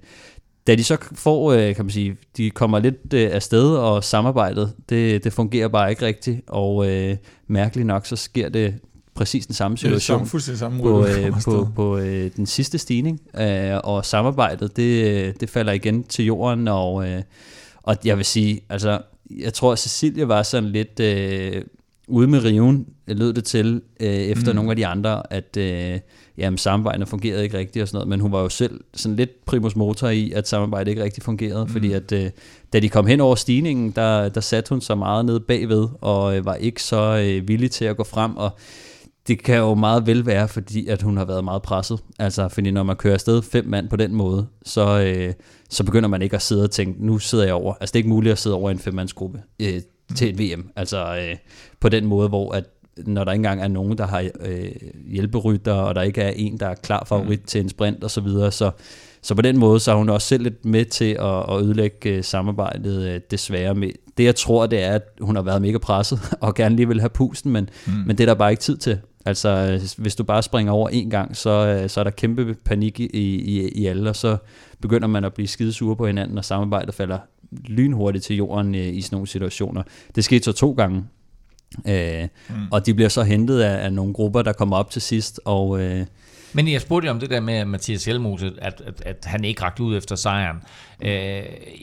da de så får, øh, kan man sige, de kommer lidt øh, afsted, og samarbejdet, det, det fungerer bare ikke rigtigt, og øh, mærkeligt nok, så sker det præcis den samme Det situation samme, fuldstændig samme på, øh, på, på øh, den sidste stigning, øh, og samarbejdet, det, det falder igen til jorden, og, øh, og jeg vil sige, altså, jeg tror, at Cecilie var sådan lidt øh, ude med riven, lød det til, øh, efter mm. nogle af de andre, at øh, jamen, samarbejdet fungerede ikke rigtigt og sådan noget, men hun var jo selv sådan lidt primus motor i, at samarbejdet ikke rigtig fungerede, mm. fordi at øh, da de kom hen over stigningen, der, der satte hun så meget nede bagved, og øh, var ikke så øh, villig til at gå frem, og det kan jo meget vel være, fordi at hun har været meget presset. Altså, fordi når man kører afsted fem mand på den måde, så, øh, så begynder man ikke at sidde og tænke, nu sidder jeg over. Altså, det er ikke muligt at sidde over i en femmandsgruppe øh, til et VM. Altså, øh, på den måde, hvor at når der ikke engang er nogen, der har øh, hjælperytter, og der ikke er en, der er klar favorit mm. til en sprint og så videre, så, så på den måde, så er hun også selv lidt med til at, at ødelægge øh, samarbejdet øh, desværre med. Det jeg tror, det er, at hun har været mega presset, og gerne lige vil have pusten, men, mm. men det er der bare ikke tid til. Altså, hvis du bare springer over en gang, så, øh, så er der kæmpe panik i, i, i alle, og så begynder man at blive skidesure på hinanden, og samarbejdet falder lynhurtigt til jorden øh, i sådan nogle situationer. Det skete så to gange, øh, mm. og de bliver så hentet af, af nogle grupper, der kommer op til sidst, og... Øh, Men jeg spurgte om det der med Mathias Hjelmose, at, at, at han ikke rakte ud efter sejren. Øh,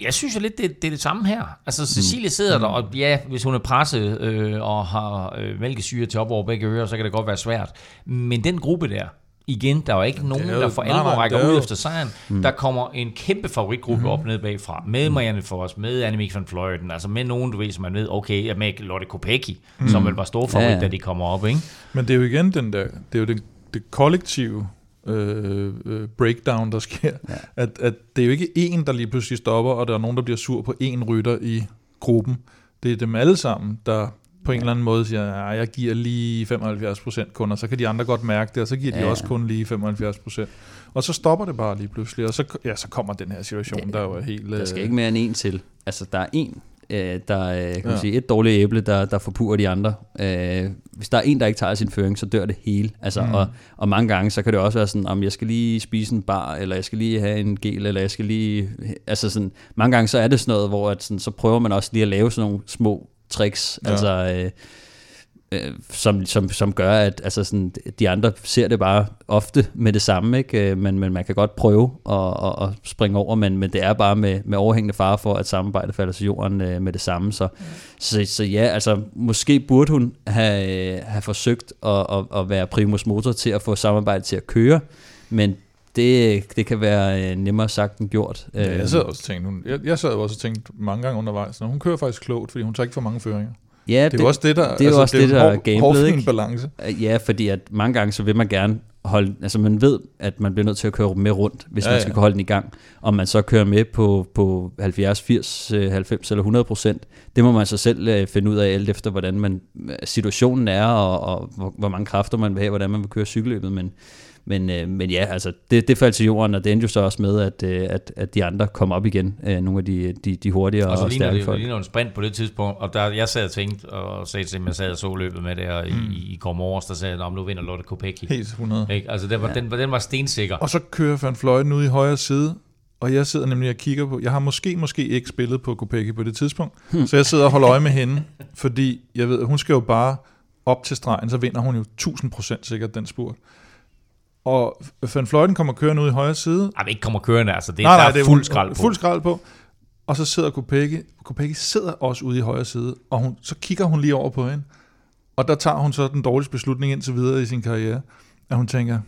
jeg synes jo lidt, det, det er det samme her. Altså Cecilie sidder der, og ja, hvis hun er presset øh, og har øh, mælkesyre til op over begge ører, så kan det godt være svært. Men den gruppe der, igen, der er jo ikke nogen, jo- der for alvor rækker er ud efter sejren. Mm. Der kommer en kæmpe favoritgruppe mm. op ned bagfra, med Marianne Foss, med Annemiek van Fløjten, altså med nogen, du ved, som man ved, okay, med Lotte Kopecky, mm. som vel var stor favorit, Ja, da de kommer op, ikke? Men det er jo igen den der, det er jo det, det kollektive øh, øh, breakdown, der sker. Ja. At, at det er jo ikke én, der lige pludselig stopper, og der er nogen, der bliver sur på én rytter i gruppen. Det er dem alle sammen, der på en eller anden måde siger, at jeg giver lige 75% kun, og så kan de andre godt mærke det, og så giver de Ja. også kun lige 75%. Og så stopper det bare lige pludselig, og så, ja, så kommer den her situation, der jo er helt... Der skal øh, ikke mere end en til. Altså, der er en, øh, der øh, kan man Ja. sige, et dårligt æble, der, der forpurer de andre. Øh, hvis der er en, der ikke tager sin føring, så dør det hele. Altså, mm. og, og mange gange, så kan det også være sådan, om jeg skal lige spise en bar, eller jeg skal lige have en gel, eller jeg skal lige... Altså sådan, mange gange så er det sådan noget, hvor at sådan, så prøver man også lige at lave sådan nogle små tricks. Ja. Altså... Øh, øh, som, som, som gør, at altså sådan, de andre ser det bare ofte med det samme, ikke? Øh, Men, men man kan godt prøve at, at, at springe over, men, men det er bare med, med overhængende fare for, at samarbejdet falder til jorden øh, med det samme. Så, så, så ja, altså måske burde hun have, have forsøgt at, at, at være primus motor til at få samarbejdet til at køre, men det, det kan være nemmere sagt end gjort. Ja, jeg sad også og tænkte, hun, jeg, jeg sad også og tænkte mange gange undervejs, når hun kører faktisk klogt, fordi hun tager ikke for mange føringer. Ja, Det er jo også det, der, altså, det er også det, der er hård- gameplayet, hård fin ikke? balance. Øh, Ja, fordi at mange gange, så vil man gerne holde, altså man ved, at man bliver nødt til at køre med rundt, hvis Ja, man skal ja. kunne holde den i gang. Om man så kører med på, på 70, 80, øh, 90 eller 100 procent, det må man så selv øh, finde ud af, alt efter hvordan man, situationen er, og, og hvor, hvor mange kræfter man vil have, hvordan man vil køre cykelløbet, men men, øh, men ja, altså, det, det faldt til jorden, og det endte jo så også med, at, øh, at, at de andre kom op igen, øh, nogle af de, de, de hurtigere Og og, så og stærke det, folk. det ligner en sprint på det tidspunkt, og der, jeg sad og tænkte, og sagde til dem, jeg sad og så løbet med der mm. i, i går morges, der sagde jeg, om nu vinder Lotte Kopecky. Helt 100. Ikke? Altså, den var, ja. den, var- den var stensikker. Og så kører Van Fløjten ud i højre side, og jeg sidder nemlig og kigger på, jeg har måske, måske ikke spillet på Kopecky på det tidspunkt, Hmm. så jeg sidder og holder øje med hende, fordi jeg ved, hun skal jo bare op til stregen, så vinder hun jo 1000% sikkert den spurt. Og Van Fløjten kommer kørende ud i højre side, Ej, men ikke kommer kørende, altså. Det, nej, der nej, er det er fuld skrald på. Fuld skrald på. Og så sidder Kopecky, Kopecky sidder også ude i højre side, og hun, så kigger hun lige over på hende. Og der tager hun så den dårligste beslutning indtil videre i sin karriere, at hun tænker,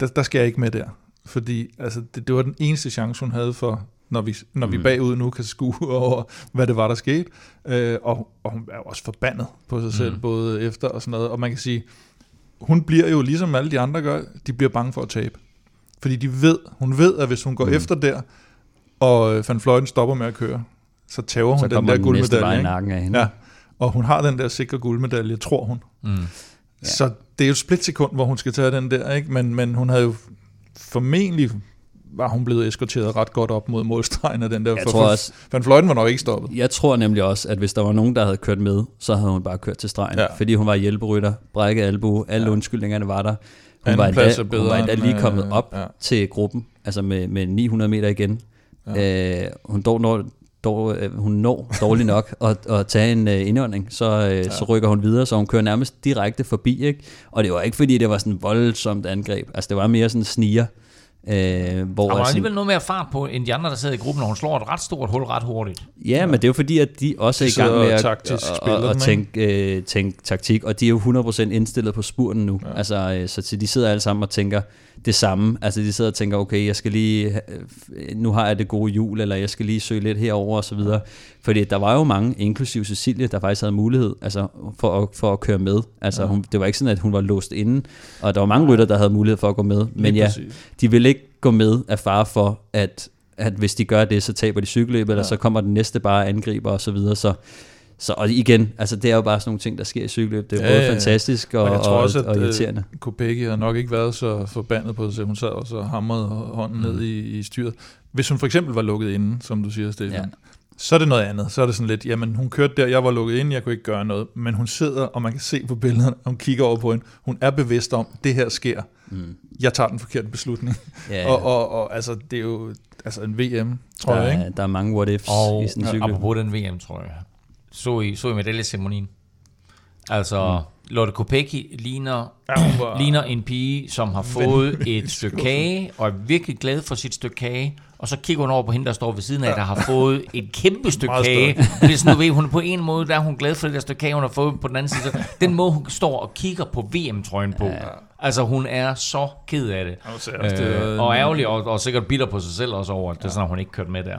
der, der skal jeg ikke med der. fordi altså, det, det var den eneste chance, hun havde for, når vi, når vi Mm. bagud nu kan skue over, hvad det var, der skete. Øh, og, og hun er jo også forbandet på sig selv, Mm. både efter og sådan noget. Og man kan sige, hun bliver jo ligesom alle de andre gør, de bliver bange for at tabe. Fordi de ved, hun ved, at hvis hun går Mm. efter der, og øh, Van Fløjten stopper med at køre, så tager hun Så den der den guldmedalje. af hende. Ja, og hun har den der sikre guldmedalje, tror hun. Mm. Ja. Så det er jo et splitsekund, hvor hun skal tage den der, ikke? Men, men hun havde jo formentlig var hun blevet eskorteret ret godt op mod målstregen af den der. Jeg for, tror også- Van Fløjten var nok ikke stoppet. Jeg tror nemlig også, at hvis der var nogen, der havde kørt med, så havde hun bare kørt til stregen. Ja. Fordi hun var hjælperytter, brækket albu, alle Ja. undskyldningerne var der. Hun Anden var, endda, er hun bedre var endda end, lige øh, kommet op ja. til gruppen, altså med, med 900 meter igen. Ja. Øh, hun, dog, når, dog, øh, hun når dårligt nok at, at tage en øh, indånding, så, øh, ja. så rykker hun videre, så hun kører nærmest direkte forbi. Ikke? Og det var ikke fordi, det var sådan voldsomt angreb. Altså det var mere sådan sniger. Øh, hvor Der var altså- alligevel noget mere fart på, end de andre, der sidder i gruppen, og hun slår et ret stort hul ret hurtigt. Ja, men det er jo fordi, at de også er De i gang med at, taktisk at, spiller at, tænke, øh, tænke taktik, og de er jo 100% indstillet på spurten nu. Ja. Altså, øh, så til- de sidder alle sammen og tænker det samme. Altså, de sidder og tænker, okay, jeg skal lige, nu har jeg det gode jul, eller jeg skal lige søge lidt herover og så videre. Fordi der var jo mange, inklusive Cecilie, der faktisk havde mulighed altså, for, at, for at køre med. Altså, hun, det var ikke sådan, at hun var låst inde, og der var mange rytter, der havde mulighed for at gå med. Men ja, de vil ikke gå med af fare for, at, at hvis de gør det, så taber de cykelløbet, eller Ja. så kommer den næste bare angriber og så videre. Så, så og igen, altså det er jo bare sådan nogle ting, der sker i cykelløb. Det er Ja, ja, både ja, ja. fantastisk og, Og jeg tror også, og, og at irriterende. øh, Kopecky har nok ikke været så forbandet på sig. Hun sad og hamrede hånden Mm. ned i, i styret. Hvis hun for eksempel var lukket inde, som du siger, Stefan, Ja. ja. så er det noget andet. Så er det sådan lidt, jamen hun kørte der, jeg var lukket inde, jeg kunne ikke gøre noget. Men hun sidder, og man kan se på billederne, hun kigger over på hende. Hun er bevidst om, det her sker. Mm. Jeg tager den forkerte beslutning. Ja, Og, og, og altså, det er jo altså en VM, tror der, jeg, ikke? er, der er mange what ifs Og i sådan en ja, cykelløb. apropos den VM, tror jeg. Så I, så I medaljeceremonien? Altså, mm. Lotte Kopecky ligner, Ja, ligner en pige, som har fået et stykke kage, og er virkelig glad for sit stykke kage, og så kigger hun over på hende, der står ved siden af, der har fået et kæmpe stykke Meget kage. Det er sådan, du ved, hun er på en måde, der er hun glad for det der stykke kage, hun har fået på den anden side. Så Den måde, hun står og kigger på VM-trøjen på. Ja. Altså, hun er så ked af det. Øh, og ærgerlig, og, og sikkert bitter på sig selv også over, at det er sådan, at hun ikke kørte med der.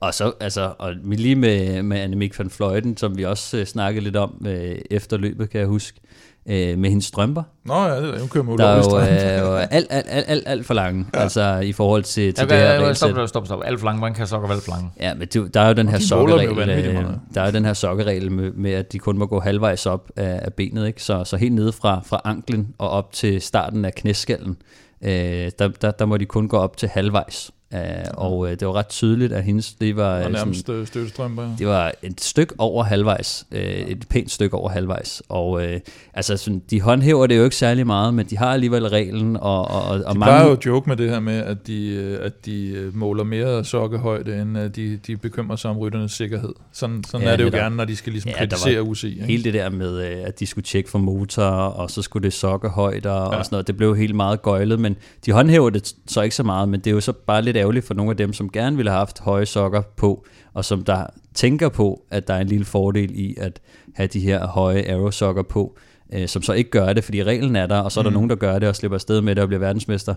Og så, altså, og lige med, med Annemiek van Fløjten, som vi også øh, snakkede lidt om øh, efter løbet, kan jeg huske, øh, med hendes strømper. Nå ja, det er, hun kører med Der er jo, øh, jo alt, alt, alt, alt, alt for lange, ja. altså i forhold til, til Jeg det her kan, regelsæt. stop, stop, stop. Alt for langt. Hvordan kan sokker alt for langt? Ja, men det, der er jo den her de sokkeregel, øh, der er jo den her sokkeregel med, med, at de kun må gå halvvejs op af, af benet, ikke? Så, så helt nede fra, fra anklen og op til starten af knæskallen, øh, der, der, der må de kun gå op til halvvejs. Uh, og øh, det var ret tydeligt, at hendes, det var, Og øh, nærmest sådan, øh, støttestrømper. ja. det var et stykke over halvvejs, øh, et pænt stykke over halvvejs. Og øh, altså, sådan, de håndhæver det jo ikke særlig meget, men de har alligevel reglen, og, og, og, De mange... plejer jo at joke med det her med, at de, at de måler mere sokkehøjde, end at de, de bekymrer sig om rytternes sikkerhed. Sådan, sådan Ja, er det jo netop. gerne, når de skal ligesom Ja, der kritisere UCI. Ikke? Hele det der med, at de skulle tjekke for motor, og så skulle det sokkehøjder. Ja. og sådan noget, det blev helt meget gøjlet, men de håndhæver det så ikke så meget, men det er jo så bare lidt ærgerligt for nogle af dem, som gerne ville have haft høje sokker på, og som der tænker på, at der er en lille fordel i at have de her høje aerosokker på, øh, som så ikke gør det, fordi reglen er der, og så er der Mm. nogen, der gør det og slipper afsted med det og bliver verdensmester,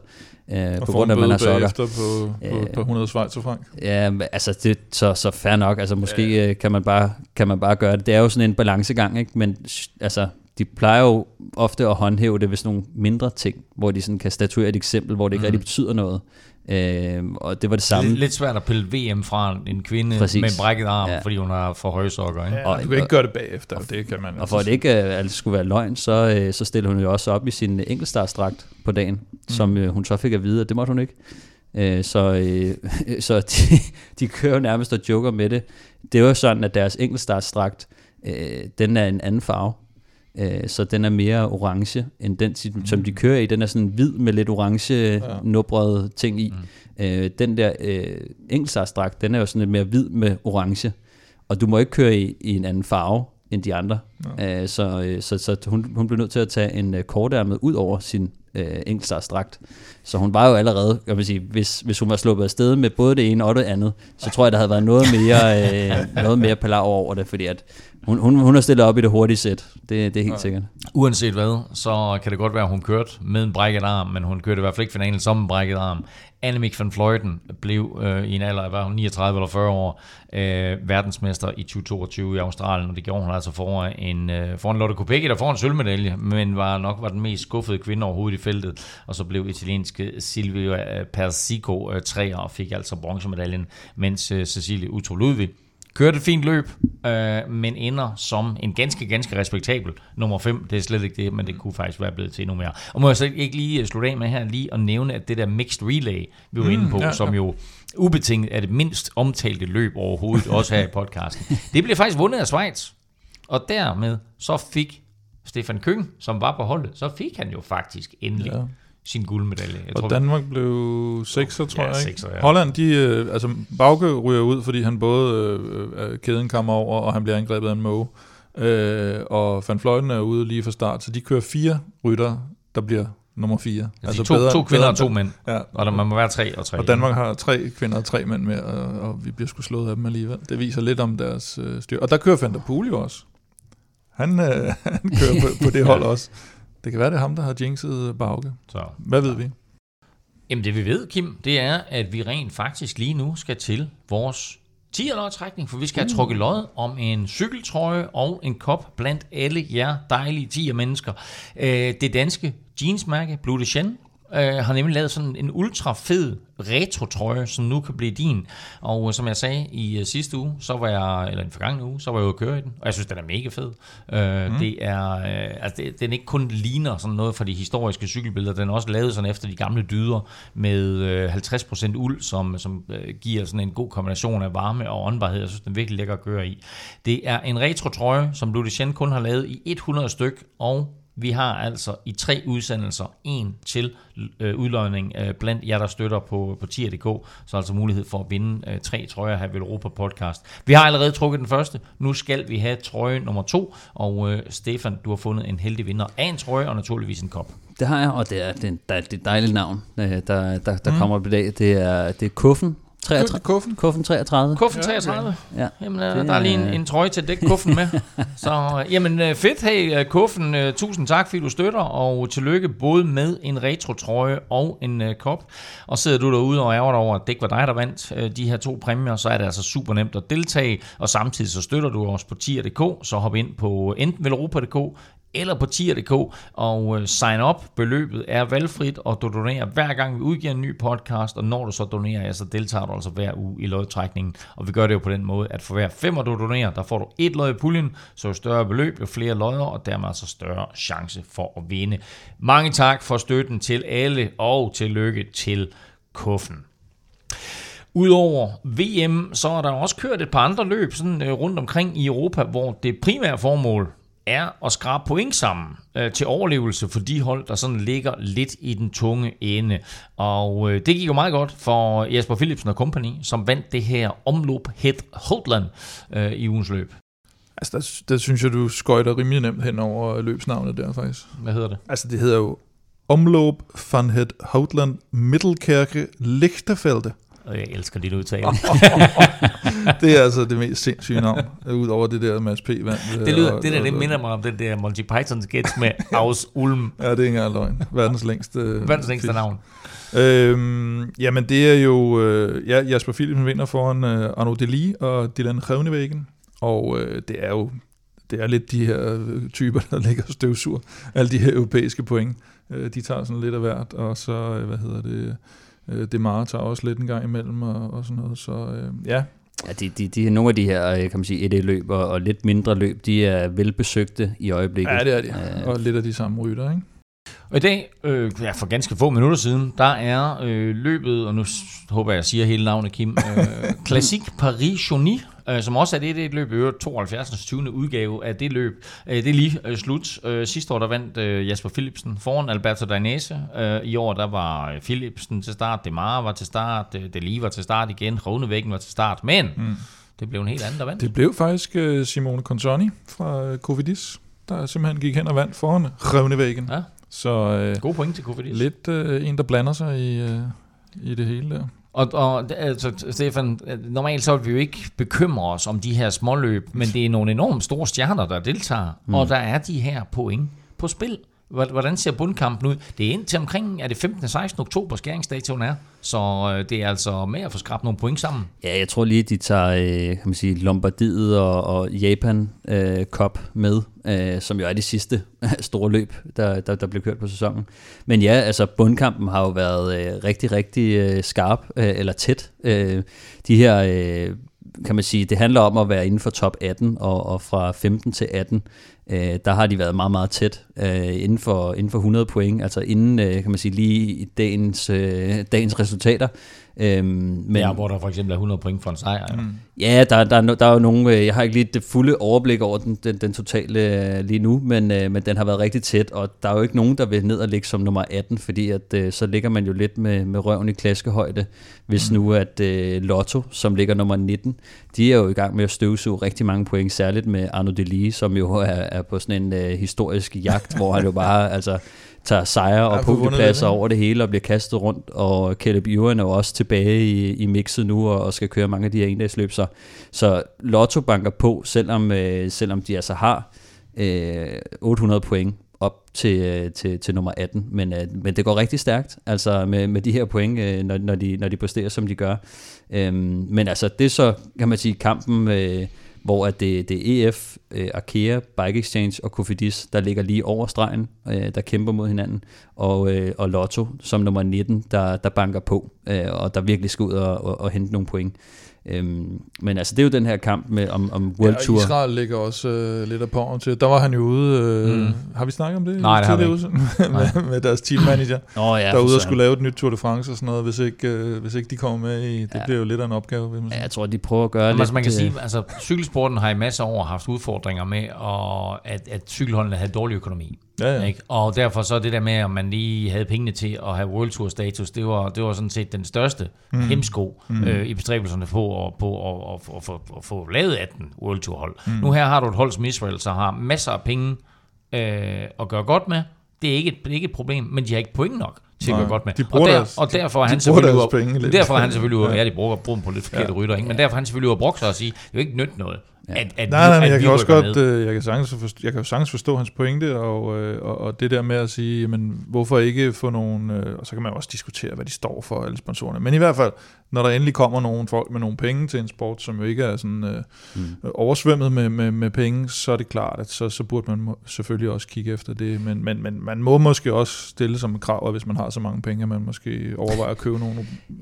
øh, Og på grund af, at man har sokker. på, på, Øh. på 100 Schweizer frank. Ja, men altså det så så fair nok. Altså måske ja. kan man bare kan man bare gøre det. Det er jo sådan en balancegang, ikke? Men altså de plejer jo ofte at håndhæve det ved sådan nogle mindre ting, hvor de sådan kan statuere et eksempel, hvor det ikke Mm. rigtig betyder noget. Øh, og det var det samme. Lidt, lidt svært at pille VM fra en kvinde Præcis. med en brækket arm, Ja. fordi hun har for høje sokker. Ikke? Ja, og- du kan ikke gøre det bagefter, det kan man Og for at det ikke øh, alt skulle være løgn, så, øh, så stillede hun jo også op i sin enkeltstartstragt på dagen, mm. som øh, hun så fik at vide, at det måtte hun ikke. Øh, så øh, så de, de kører jo nærmest og joker med det. Det er jo sådan, at deres enkeltstartstragt, øh, den er en anden farve. Øh, så den er mere orange end den, som- de kører i. Den er sådan hvid med lidt orange ja. nubrede ting i. Mm. Øh, den der øh, enkeltstartstrakt, den er jo sådan lidt mere hvid med orange. Og du må ikke køre i, i en anden farve end de andre. Ja. Øh, så øh, så, så hun, hun blev nødt til at tage en øh, kortærmet ud over sin øh, enkeltstartsdragt. Så hun var jo allerede, jeg vil sige, hvis, hvis hun var sluppet afsted med både det ene og det andet, så tror jeg, der havde været noget mere, øh, noget mere palaver over det, fordi at hun, hun, hun er stillet op i det hurtige sæt. Det, det er helt ja. sikkert. Uanset hvad, så kan det godt være, at hun kørte med en brækket arm, men hun kørte i hvert fald ikke finalen som en brækket arm. Annemiek van Vleuten blev øh, i en alder af var hun 39 eller 40 år øh, verdensmester i 2022 i Australien, og det gjorde hun altså foran, en, øh, foran Lotte Kopecky, der får en sølvmedalje, men var nok var den mest skuffede kvinde overhovedet i feltet, og så blev italienske Silvia Persico øh, træer og fik altså bronzemedaljen, mens øh, Cecilie Utro Ludvig Kørte et fint løb, øh, men ender som en ganske, ganske respektabel nummer 5. Det er slet ikke det, men det kunne faktisk være blevet til endnu mere. Og må jeg så ikke lige slutte af med her lige at nævne, at det der mixed relay, vi var mm, inde på, ja, som jo ubetinget er det mindst omtalte løb overhovedet, også her i podcasten. Det blev faktisk vundet af Schweiz. Og dermed så fik Stefan Køng, som var på holdet, så fik han jo faktisk endelig sin guldmedalje. Jeg og tror, Danmark blev 6, tror Ja, jeg. Ikke? sekser, ja. Holland, de, øh, altså Bauke ryger ud, fordi han både øh, øh, kæden kommer over, og han bliver angrebet af en måge. Øh, og Van Fløjten er ude lige fra start, så de kører fire rytter, der bliver nummer fire. altså to, to kvinder og to mænd, Ja. og der man må være tre og tre. Og Danmark har tre kvinder og tre mænd med, og, og vi bliver sgu slået af dem alligevel. Det viser lidt om deres øh, styr. Og der kører Poel jo også. Han, øh, han kører på, på det hold også. Det kan være, det er ham, der har jinxet Bauke. Så. Hvad ved vi? Jamen det vi ved, Kim, det er, at vi rent faktisk lige nu skal til vores 10 trækning, for vi skal have trukket lod om en cykeltrøje og en kop blandt alle jer dejlige 10 mennesker. Øh, Det danske jeansmærke Blue de Chen øh, har nemlig lavet sådan en ultra fed retro-trøje, som nu kan blive din. Og øh, som jeg sagde i øh, sidste uge, så var jeg, eller den forgangne uge, så var jeg ude at køre i den, og jeg synes, den er mega fed. Øh, mm. Det er, øh, altså det, den ikke kun ligner sådan noget fra de historiske cykelbilleder, den er også lavet sådan efter de gamle dyder med øh, 50% uld, som, som øh, giver sådan en god kombination af varme og åndbarhed. Jeg synes, den er virkelig lækker at køre i. Det er en retro-trøje, som Ludician kun har lavet i 100 styk, og vi har altså i tre udsendelser en til øh, udløjning øh, blandt jer, der støtter på, på tier.dk, så altså mulighed for at vinde øh, tre trøjer her ved Europa Podcast. Vi har allerede trukket den første, nu skal vi have trøje nummer to, og øh, Stefan, du har fundet en heldig vinder af en trøje og naturligvis en kop. Det har jeg, og det er, det er, det er et dejligt navn, øh, der, der, der mm. kommer op i dag. Det er, det er Kuffen. 33, Kuffen? Kuffen 33. Kuffen 33. Ja. Jamen, øh, Det der er lige en, en trøje til at dække kuffen med. Så øh, jamen, øh, fedt. Hey, kuffen, tusind tak, fordi du støtter, og tillykke både med en retro-trøje og en øh, kop. Og sidder du derude og ærger dig over, at det ikke var dig, der vandt øh, de her to præmier, så er det altså super nemt at deltage, og samtidig så støtter du os på tier.dk, så hop ind på enten velropa.dk eller på tier.dk og øh, sign up. Beløbet er valgfrit, og du donerer hver gang vi udgiver en ny podcast, og når du så donerer, ja, så deltager du altså hver uge i lodtrækningen. Og vi gør det jo på den måde, at for hver femmer du donerer, der får du et lod i puljen, så jo større beløb, jo flere lodder, og dermed altså større chance for at vinde. Mange tak for støtten til alle, og tillykke til Kuffen. Udover VM, så er der også kørt et par andre løb sådan, øh, rundt omkring i Europa, hvor det primære formål er at skrabe point sammen øh, til overlevelse for de hold, der sådan ligger lidt i den tunge ende. Og øh, det gik jo meget godt for Jesper Philipsen og company, som vandt det her omlop Het Holtland øh, i ugens løb. Altså, der, der synes jeg, du skøjter rimelig nemt hen over løbsnavnet der, faktisk. Hvad hedder det? Altså, det hedder jo Omloop van het Houtland Middelkerke Lichtervelde. Og jeg elsker dit udtale. det er altså det mest sindssyge navn, udover det der Mads P. vandt. Det, lyder, og- det der, det minder mig om den der Monty Python sketch med Aus Ulm. Ja, det er ikke engang løgn. Verdens længste... Verdens længste navn. Øhm, jamen, det er jo... Øh, ja, Jasper Philipsen vinder foran øh, Arno Deli og Dylan Grønnevæggen. Og øh, det er jo... Det er lidt de her øh, typer, der ligger støvsur. Alle de her europæiske point. Øh, de tager sådan lidt af hvert. Og så, øh, hvad hedder det... Øh, Demare tager også lidt en gang imellem og, og sådan noget. Så øh, ja, Ja, de, de, de, nogle af de her, øh, kan man sige, 1-løb og, og lidt mindre løb, de er velbesøgte i øjeblikket. ja, det er de. Øh, Og lidt af de samme rytter, ikke? Og i dag, øh, ja, for ganske få minutter siden, der er øh, løbet, og nu håber jeg, jeg siger hele navnet, Kim, øh, Classic Paris-Chauny, øh, som også er det, det et løb, i øvrigt 72. 20. udgave af det løb. Øh, det er lige øh, slut. Øh, sidste år, der vandt øh, Jasper Philipsen foran Alberto Dainese. Øh, I år, der var øh, Philipsen til start, Demare var til start, øh, Deli var til start igen, Rovnevæggen var til start, men mm. det blev en helt anden, der vandt. Det blev faktisk øh, Simone Consoni fra øh, Covidis, der simpelthen gik hen og vandt foran Røvnevæggen. Ja. Så øh, God point til Kofidis. lidt øh, en, der blander sig i, øh, i det hele der. Og, og altså, Stefan, normalt så vil vi jo ikke bekymre os om de her småløb, men det er nogle enormt store stjerner, der deltager, mm. og der er de her point på spil. Hvordan ser bundkampen ud? Det er indtil omkring, er det 15. og 16. oktober, skæringsdatoen er, så øh, det er altså med at få skrabt nogle point sammen. Ja, jeg tror lige, de tager øh, kan man sige, Lombardiet og, og Japan øh, Cup med, øh, som jo er det sidste store løb, der, der, der blev kørt på sæsonen. Men ja, altså bundkampen har jo været øh, rigtig, rigtig øh, skarp, øh, eller tæt. Øh, de her, øh, kan man sige, det handler om at være inden for top 18, og, og fra 15 til 18, øh, der har de været meget, meget tæt øh, inden, for, inden for 100 point, altså inden, øh, kan man sige, lige i dagens, øh, dagens resultater. Øhm, men, ja, hvor der for eksempel er 100 point for en sejr. Mm. Ja, der, der, er der er jo nogle, øh, jeg har ikke lige det fulde overblik over den, den, den totale øh, lige nu, men, øh, men den har været rigtig tæt, og der er jo ikke nogen, der vil ned og ligge som nummer 18, fordi at, øh, så ligger man jo lidt med, med røven i klaskehøjde, hvis nu at øh, Lotto, som ligger nummer 19, de er jo i gang med at støvsuge rigtig mange point, særligt med Arno Delis, som jo er, er på sådan en øh, historisk jagt, hvor han jo bare altså, tager sejre og ikke? over det hele og bliver kastet rundt, og Caleb Ewan er jo også tilbage i, i mixet nu og, og skal køre mange af de her endagsløb, så, så Lotto banker på, selvom, øh, selvom de altså har øh, 800 point op til, øh, til, til nummer 18, men, øh, men det går rigtig stærkt, altså med, med de her point, øh, når, når, de, når de præsterer, som de gør. Øhm, men altså, det er så, kan man sige, kampen, øh, hvor at det, det er EF, øh, Arkea, Bike Exchange og Cofidis, der ligger lige over stregen, øh, der kæmper mod hinanden, og, øh, og Lotto som nummer 19, der, der banker på, øh, og der virkelig skal ud og, og, og hente nogle point. Øhm, men altså, det er jo den her kamp med, om, om World ja, Tour. Israel ligger også øh, lidt af på til. Der var han jo ude... Øh, mm. Har vi snakket om det? Nej, det har vi udsendelse? med, med deres teammanager, Nå ja, der er ude og skulle lave et nyt Tour de France og sådan noget, hvis ikke, øh, hvis ikke de kommer med i... Det Ja. bliver jo lidt af en opgave, vil man Ja, jeg tror, de prøver at gøre Jamen, lidt... altså, man kan øh, sige, altså cykelsporten har i masser af år haft udfordringer med, og at, at cykelholdene havde dårlig økonomi. Ja, ja. Ikke? Og derfor så det der med, om man lige havde pengene til at have World Tour status, det var, det var sådan set den største mm. hemsko mm. Øh, i bestræbelserne på at, på at, at, at, at, at få lavet 18 World Tour hold. Mm. Nu her har du et hold som Israel, så har masser af penge øh, at gøre godt med. Det er, ikke et, det er ikke et problem, men de har ikke point nok til at gøre godt med. de og, der, deres- og derfor er de han selvfølgelig deres ude- penge lidt. derfor er han selvfølgelig ude, Ja. ja, de bruger, bruger dem på lidt forkerte Ja. rytter, ikke? men derfor er han selvfølgelig ude at brokse og sige, det er jo ikke nyt noget, at, at, Nej, nej, at jeg kan også godt, ned. øh, jeg kan, sagtens forstå, jeg kan jo sagtens forstå hans pointe, og, øh, og, og det der med at sige, men hvorfor ikke få nogle, øh, og så kan man også diskutere, hvad de står for, alle sponsorerne, men i hvert fald, når der endelig kommer nogle folk med nogle penge til en sport, som jo ikke er sådan øh, mm. oversvømmet med, med, med penge, så er det klart, at så, så burde man må, selvfølgelig også kigge efter det, men, men, men man må måske også stille som et krav, at hvis man har så mange penge, at man måske overvejer at købe nogle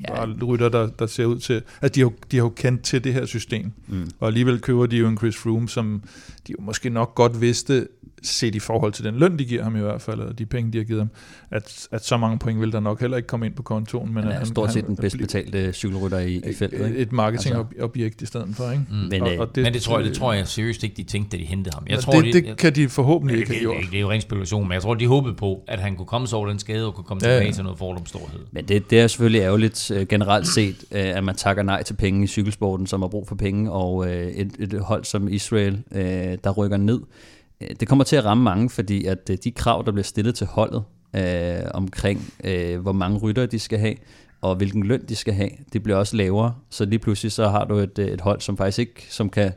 ja. rytter, der, der ser ud til, at de har, jo- de har jo kendt til det her system, Mm. og alligevel køber de jo en Chris Froome, som de jo måske nok godt vidste, set i forhold til den løn, de giver ham i hvert fald, og de penge, de har givet ham, at, at så mange point vil der nok heller ikke komme ind på kontoen. Men Han at er stort set den bedst betalte cykelrytter i, i feltet. et, Ikke? et marketingobjekt i stedet for, ikke? Mm. Men, Og- øh, og Det, men det tror, jeg, det tror jeg seriøst ikke, de tænkte, da de hentede ham. Jeg Jeg tror, det, de, det kan de forhåbentlig det, ikke have det, gjort. det, det er jo ren spekulation, men jeg tror, de håbede på, at han kunne komme sig over den skade og kunne komme Ja, tilbage ja. til noget fordomsstorhed. Men det, det er selvfølgelig ærgerligt øh, generelt set, øh, at man takker nej til penge i cykelsporten, som har brug for penge, og øh, et, et hold som Israel, øh, der rykker ned. Det kommer til at ramme mange, fordi at øh, de krav, der bliver stillet til holdet øh, omkring, øh, hvor mange ryttere de skal have, og hvilken løn de skal have, det bliver også lavere. Så lige pludselig så har du et, øh, et hold, som faktisk ikke, som kan,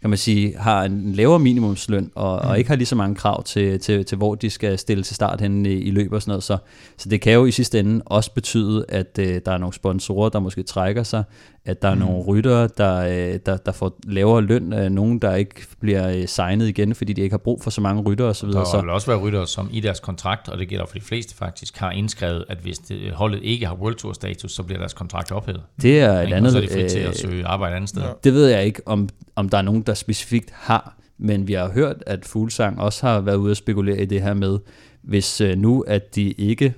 kan man sige, har en lavere minimumsløn, og, mm. og ikke har lige så mange krav til, til, til hvor de skal stille til start henne i, i løb og sådan noget. Så, så det kan jo i sidste ende også betyde, at øh, der er nogle sponsorer, der måske trækker sig, at der er mm. nogle ryttere, der, øh, der, der får lavere løn, øh, nogen, der ikke bliver øh, signet igen, fordi de ikke har brug for så mange ryttere osv. Der Så, vil også være ryttere, som i deres kontrakt, og det gælder for de fleste faktisk, har indskrevet, at hvis det, holdet ikke har World Tour status, så bliver deres kontrakt ophævet. det er et? Og andet... så er de fri til øh, at søge arbejde andet sted. Ja. Det ved jeg ikke, om, om der er nogen, der specifikt har, men vi har hørt, at Fuglsang også har været ude at spekulere i det her med, hvis øh, nu, at de ikke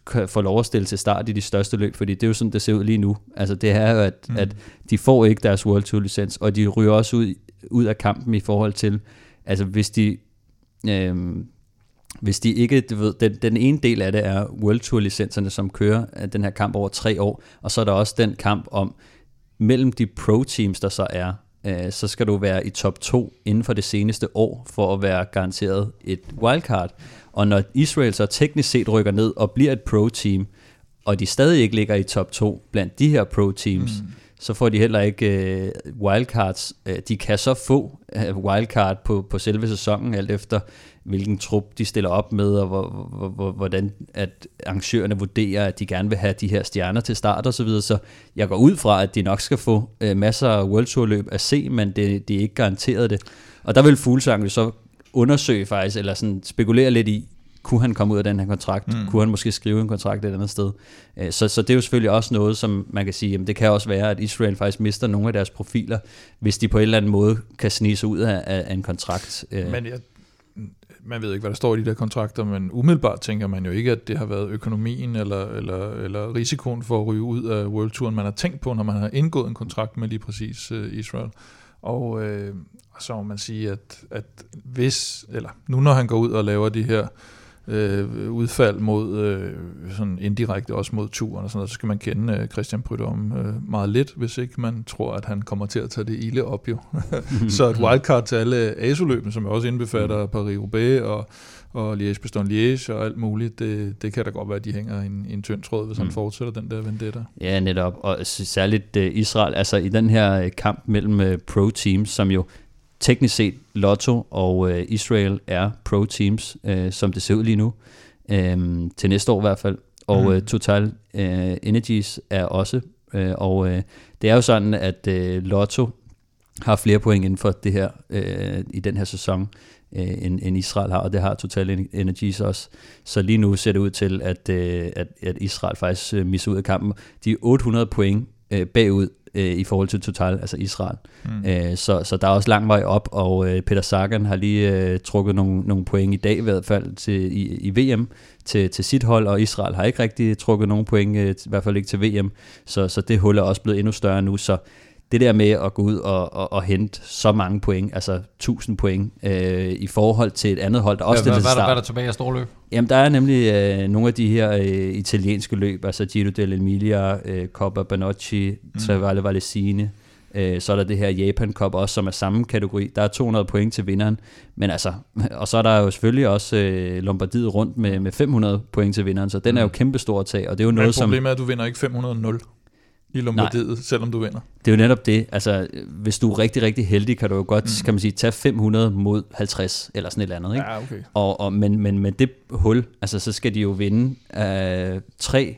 f- kan få lov at stille til start i de største løb, fordi det er jo sådan, det ser ud lige nu. Altså det er jo, at, mm. at de får ikke deres World Tour licens, og de ryger også ud, ud af kampen i forhold til, altså hvis de... Øh, hvis de ikke, du ved, den, den ene del af det er World Tour licenserne, som kører øh, den her kamp over tre år, og så er der også den kamp om, mellem de pro-teams, der så er, øh, så skal du være i top 2 inden for det seneste år, for at være garanteret et wildcard. Og når Israel så teknisk set rykker ned og bliver et pro-team, og de stadig ikke ligger i top 2 blandt de her pro-teams, mm. så får de heller ikke øh, wildcards. Øh, de kan så få øh, wildcard på, på selve sæsonen, alt efter hvilken trup de stiller op med, og hvor, hvor, hvor, hvordan at arrangørerne vurderer, at de gerne vil have de her stjerner til start og så videre. Så jeg går ud fra, at de nok skal få øh, masser af World Tour løb at se, men det, det er ikke garanteret det. Og der vil Fuglsang jo så undersøge faktisk, eller sådan spekulere lidt i, kunne han komme ud af den her kontrakt? Mm. Kunne han måske skrive en kontrakt et andet sted? Øh, Så, så det er jo selvfølgelig også noget, som man kan sige, jamen det kan også være, at Israel faktisk mister nogle af deres profiler, hvis de på en eller anden måde kan snige sig ud af, af en kontrakt. Øh, Men jeg, man ved ikke, hvad der står i de der kontrakter, men umiddelbart tænker man jo ikke, at det har været økonomien eller, eller, eller risikoen for at ryge ud af World Touren, man har tænkt på, når man har indgået en kontrakt med lige præcis uh, Israel. Og øh, så må man sige, at, at hvis, eller nu når han går ud og laver de her øh, udfald mod, øh, sådan indirekte også mod turen og sådan noget, så skal man kende øh, Christian Prydom øh, meget lidt, hvis ikke man tror, at han kommer til at tage det ilde op jo. så et wildcard til alle ASO-løbene, som også indbefatter Paris-Roubaix og, og Liège-Bastogne-Liège og alt muligt, det, det kan da godt være, at de hænger en, en tynd tråd, hvis mm. han fortsætter den der vendetta. Ja, netop. Og særligt uh, Israel, altså i den her øh, kamp mellem uh, pro-teams, som jo teknisk set Lotto og Israel er pro-teams, som det ser ud lige nu, um, til næste år i hvert fald. Og uh, Total Energies er også. Og det er jo sådan, at Lotto har flere point inden for det her i den her sæson, uh, end, end Israel har, og det har Total En- Energies også. Så lige nu ser det ud til, at, øh, at, at Israel faktisk øh, misser ud af kampen. De er 800 point øh, bagud øh, i forhold til Total, altså Israel. Mm. Øh, så, så der er også lang vej op, og øh, Peter Sagan har lige øh, trukket nogle, nogle point i dag i hvert fald til, i, i VM til, til sit hold, og Israel har ikke rigtig trukket nogen point, øh, i hvert fald ikke til VM. Så, så det hul er også blevet endnu større nu, så det der med at gå ud og, og, og hente så mange point, altså 1000 point, øh, i forhold til et andet hold, der også Hvad, hvad, hvad, er der, hvad er der tilbage af storløb? Jamen, der er nemlig øh, nogle af de her øh, italienske løb, altså Giro dell'Emilia, øh, Coppa Banocchi, mm. Trevale Valesine, øh, så er der det her Japan Cup også, som er samme kategori. Der er 200 point til vinderen, men altså, og så er der jo selvfølgelig også øh, Lombardiet rundt med, med 500 point til vinderen, så den er jo kæmpestor at tage, og det er jo Men noget, som... problemet er, at du vinder ikke 500-0 i Lombardiet, selvom du vinder. Det er jo netop det. Altså, hvis du er rigtig, rigtig heldig, kan du jo godt, mm. kan man sige, tage 500 mod 50, eller sådan et eller andet, ikke? Ja, okay. Og, og, men, men med det hul, altså, så skal de jo vinde øh, tre,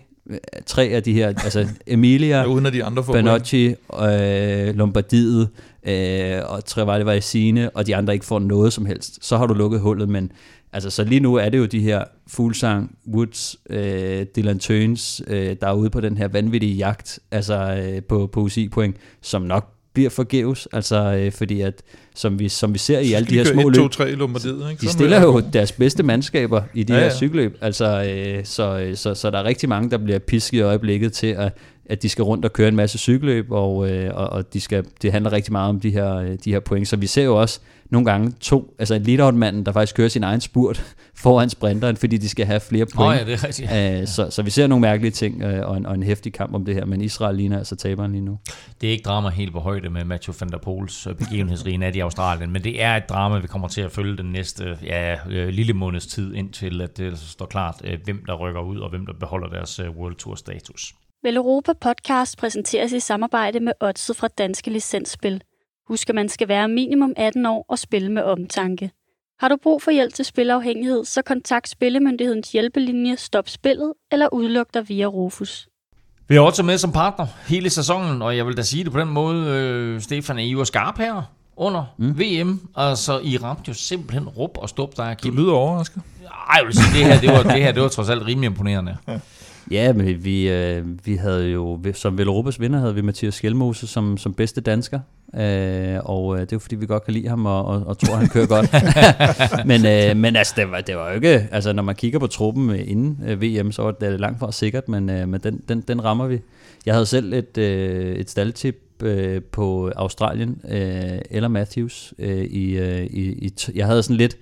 tre af de her, altså Emilia, Ja, uden at de andre. Banocchi, øh, Lombardiet øh, og Trevale Varesine, og de andre ikke får noget som helst. Så har du lukket hullet, men altså, så lige nu er det jo de her Fuglsang, Woods, øh, Dylan Tøns, øh, der er ude på den her vanvittige jagt altså, øh, på, på UCI-point, som nok bliver forgæves, altså øh, fordi at, som vi, som vi ser i alle de her små 1, løb, 2, 3 i Lombardiet, ikke? de stiller jo deres bedste mandskaber i de Ja, ja, her cykelløb, altså, øh, så, øh, så, så der er rigtig mange, der bliver pisket i øjeblikket til, at, at de skal rundt og køre en masse cykelløb, og, øh, og, og de skal, det handler rigtig meget om de her, øh, de her point. Så vi ser jo også nogle gange to, altså en leadout-manden, der faktisk kører sin egen spurt foran sprinteren, fordi de skal have flere point. ja, det er rigtigt. Øh, så, så vi ser nogle mærkelige ting, øh, og, en, og en hæftig kamp om det her, men Israel ligner altså taberen lige nu. Det er ikke drama helt på højde med Matthew van der Poels øh, begivenhedsrige nat i Australien, men det er et drama, vi kommer til at følge den næste ja, øh, lille måneds tid, indtil at det står klart, hvem der rykker ud, og hvem der beholder deres World Tour status. Vel Europa podcast præsenteres i samarbejde med Odset fra Danske Licensspil. Husk, at man skal være minimum 18 år og spille med omtanke. Har du brug for hjælp til spilafhængighed, så kontakt Spillemyndighedens hjælpelinje Stop Spillet eller udluk dig via Rufus. Vi har også med som partner hele sæsonen, og jeg vil da sige det på den måde, øh, Stefan, er I jo skarp her under mm. VM. Altså, I ramte jo simpelthen rup og stop der, Du Kim. lyder overrasket. Ej, jeg vil sige, det her, det var, det her, det var trods alt rimelig imponerende. Ja, men vi, øh, vi havde jo, som vel Europas vinder, havde vi Mathias Skelmose som, som bedste dansker. Øh, og øh, det er jo fordi, vi godt kan lide ham og, og, og tror, han kører godt. men, øh, men altså, det var, det var jo ikke, altså når man kigger på truppen øh, inden øh, VM, så var det langt fra sikkert, men, øh, men den, den, den rammer vi. Jeg havde selv et, øh, et staldtip øh, på Australien, øh, eller Matthews. Øh, i, øh, i, i, jeg havde sådan lidt,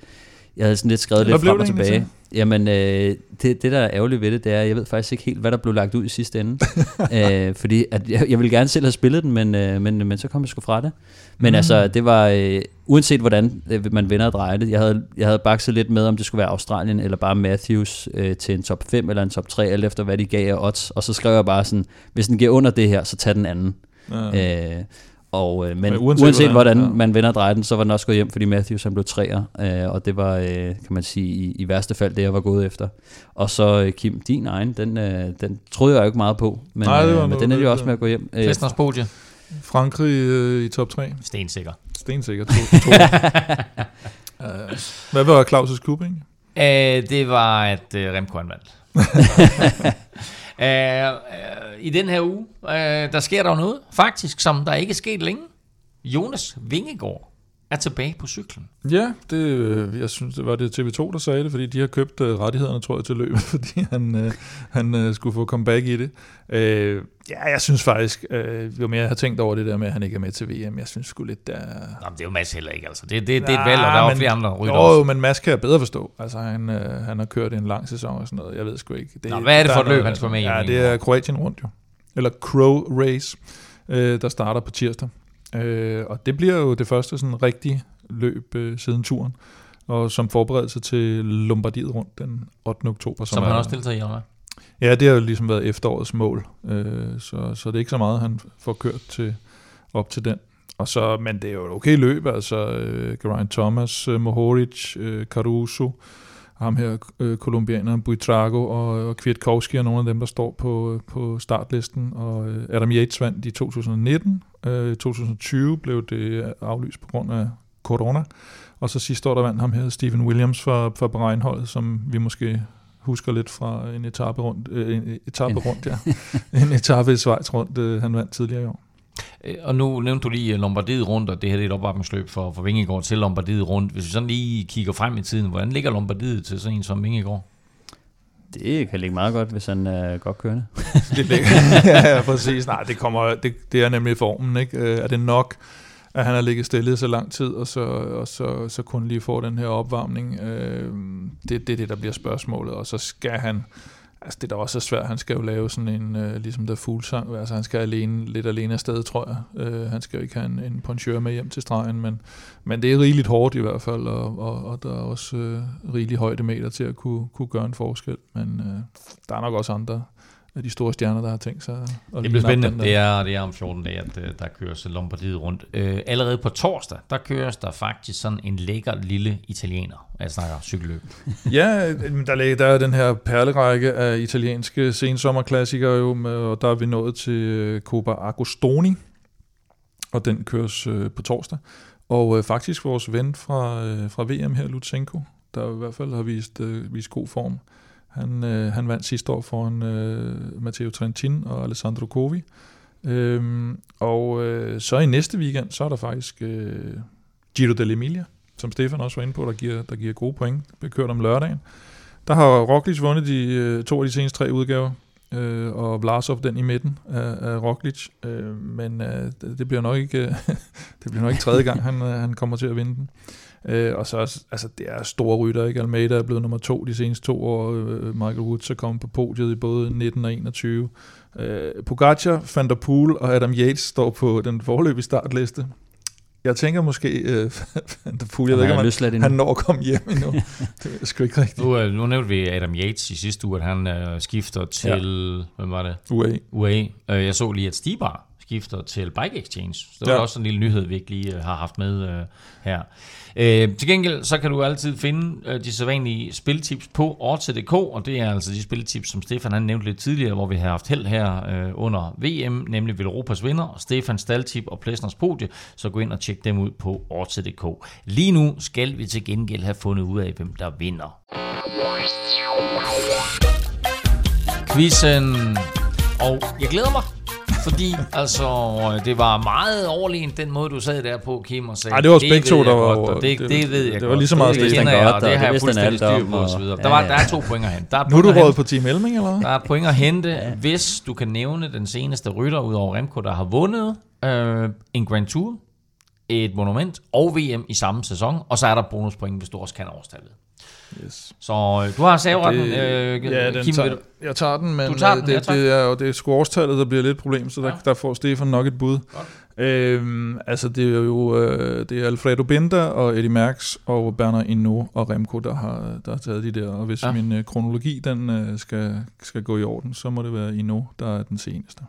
jeg havde sådan lidt skrevet lidt frem og tilbage. Jamen, øh, det, det der er ærgerligt ved det, det er, jeg ved faktisk ikke helt, hvad der blev lagt ud i sidste ende. øh, fordi at jeg, jeg ville gerne selv have spillet den, men, øh, men, men så kom jeg sgu fra det. Men mm. altså, det var, øh, uanset hvordan øh, man vender og drejer det, jeg havde, jeg havde bakset lidt med, om det skulle være Australien eller bare Matthews øh, til en top 5 eller en top 3, alt efter hvad de gav af odds. Og så skrev jeg bare sådan, hvis den giver under det her, så tag den anden. Ja. Øh, og, øh, men, Men uanset uanset, hvordan- hvordan, ja. man vender drejer den, så var den også gået hjem, fordi Matthews han blev træer, øh, og det var, øh, kan man sige, i, i værste fald det, jeg var gået efter. Og så øh, Kim, din egen, den, øh, den troede jeg jo ikke meget på, men, Nej, det var øh, men den er jo også med at gå hjem. Øh, Festners podie. Frankrig øh, i top 3. Stensikker. Stensikker. To, to. uh, hvad var Claus' klub egentlig? Øh, det var, at øh, Remco vandt. øh, øh, I den her uge, øh, der sker der jo noget, faktisk, som der ikke er sket længe. Jonas Vingegaard er tilbage på cyklen. Ja, det, øh, jeg synes, det var det TV2, der sagde det, fordi de har købt øh, rettighederne, tror jeg, til løbet, fordi han, øh, han skulle få comeback i det. Øh, ja, jeg synes faktisk, øh, jo mere jeg har tænkt over det der med, at han ikke er med til VM, jeg synes sgu lidt, der... Nå, men det er jo Mads heller ikke, altså. Det, det, det er et valg, og der er men- flere andre rytter Jo, også. men Mads kan jeg bedre forstå. Altså, han, han har kørt en lang sæson og sådan noget. Jeg ved sgu ikke. Det, Nå, hvad er det for et løb, han skal med i, Ja, det er Kroatien rundt jo. Eller Crow Race, øh, der starter på tirsdag. Øh, og det bliver jo det første sådan rigtige løb øh, siden turen. Og som forberedelse til Lombardiet rundt den 8. oktober. Som han er- også deltager i, eller? Ja, det har jo ligesom været efterårets mål, øh, så, så det er ikke så meget, han får kørt til, op til den. Og så, men det er jo et okay løb, altså øh, Geraint Thomas, øh, Mohoric, øh, Caruso, ham her, øh, kolumbianeren Buitrago og, og Kwiatkowski er nogle af dem, der står på, på startlisten. Og øh, Adam Yates vandt i 2019. Øh, 2020 blev det aflyst på grund af corona. Og så sidste år, der vandt ham her Stephen Williams fra, fra Bahrein-holdet, som vi måske husker lidt fra en etape rundt, øh, en etape rundt, ja. en etape i Schweiz rundt, øh, han vandt tidligere i år. Øh, Og nu nævnte du lige øh, Lombardiet rundt, og det her det er et opvarmningsløb for, for Vingegaard til Lombardiet rundt. Hvis vi sådan lige kigger frem i tiden, hvordan ligger Lombardiet til sådan en som Vingegaard? Det kan ligge meget godt, hvis han er godt kørende. Det ligger, ja, ja, præcis. Nej, det, kommer, det, det er nemlig formen, ikke? Øh, Er det nok, at han har ligget stille så lang tid, og så, og så, så kun lige får den her opvarmning? Øh, det, det er det, der bliver spørgsmålet, og så skal han... Altså det der også svært, han skal jo lave sådan en, øh, ligesom der fuglsang, altså han skal alene, lidt alene afsted, tror jeg. Øh, han skal jo ikke have en, en ponchør med hjem til stregen, men, men det er rigeligt hårdt i hvert fald, og, og, og der er også øh, rigelig højdemeter til at kunne, kunne gøre en forskel, men øh, der er nok også andre af de store stjerner, der har tænkt sig at Det bliver spændende. Det er, det er om 14 dage, at øh, der køres Lombardiet rundt. Øh, allerede på torsdag, der køres der faktisk sådan en lækker lille italiener. Jeg snakker cykelløb. Ja, øh, der, ligger, der er den her perlerække af italienske sensommerklassikere jo, og der er vi nået til øh, Coppa Agostoni, og den køres øh, på torsdag. Og øh, faktisk vores ven fra, øh, fra VM her, Lutsenko, der i hvert fald har vist, øh, vist god form. Han, øh, han vandt sidste år foran øh, Matteo Trentin og Alessandro Covi. Øhm, og øh, så i næste weekend, så er der faktisk øh, Giro dell'Emilia, som Stefan også var inde på, der giver, der giver gode point. Det bliver kørt om lørdagen. Der har Roglic vundet de, øh, to af de seneste tre udgaver, øh, og Vlasov den i midten af, af Roglic. Øh, men øh, det, bliver nok ikke øh, det bliver nok ikke tredje gang, han, øh, han kommer til at vinde den. Øh, og så altså det er store rytter, ikke? Almeida er blevet nummer to de seneste to år. Øh, Michael Woods er kommet på podiet i både 19 og 21. Øh, Pogacar, Van der Poel og Adam Yates står på den forløbige startliste. Jeg tænker måske, øh, Van der Poel, jeg ved Han ikke, om han, han når at komme hjem endnu. det er sgu ikke rigtigt. Nu, øh, nu nævnte vi Adam Yates i sidste uge, at han øh, skifter til, ja. hvem var det? UA. UA. Øh, jeg så lige, at Stibar skifter til Bike Exchange. Så det var Ja. også en lille nyhed, vi ikke lige øh, har haft med øh, her. Øh, til gengæld, så kan du altid finde øh, de sædvanlige spiltips på Odds.dk, og det er altså de spiltips, som Stefan han nævnte lidt tidligere, hvor vi har haft held her øh, under VM, nemlig Velropas vinder, Stefans Staltip og Plesners podie, så gå ind og tjek dem ud på Odds.dk. Lige nu skal vi til gengæld have fundet ud af, hvem der vinder. Quizzen, og jeg glæder mig, fordi altså, det var meget overlegent den måde, du sad der på, Kim, og sagde, Ej, det var os begge to, der var- godt, det, det- det, ved jeg det var lige så meget det kender jeg, og det og har det jeg fuldstændig styr på, og så videre. Der, var, der er to pointer hen. Der er Nu er du råd på Team Elming, eller? Der er point at hente, hvis du kan nævne den seneste rytter ud over Remco, der har vundet øh, en Grand Tour, et monument og VM i samme sæson, og så er der bonuspoint, hvis du også kan årstallet. Yes. Så øh, du har saveretten, øh, ja, den Kim, tager, jeg tager den, men Du tager øh, den, det, det, er, og det er sgu årstallet, der bliver lidt problem, så der, Ja. der får Stefan nok et bud. Øhm, altså, det er jo øh, det er Alfredo Binda og Eddie Merckx og Bernard Hinault og Remco, der har, der har taget de der. Og hvis Ja. min øh, kronologi den øh, skal, skal gå i orden, så må det være Hinault, der er den seneste.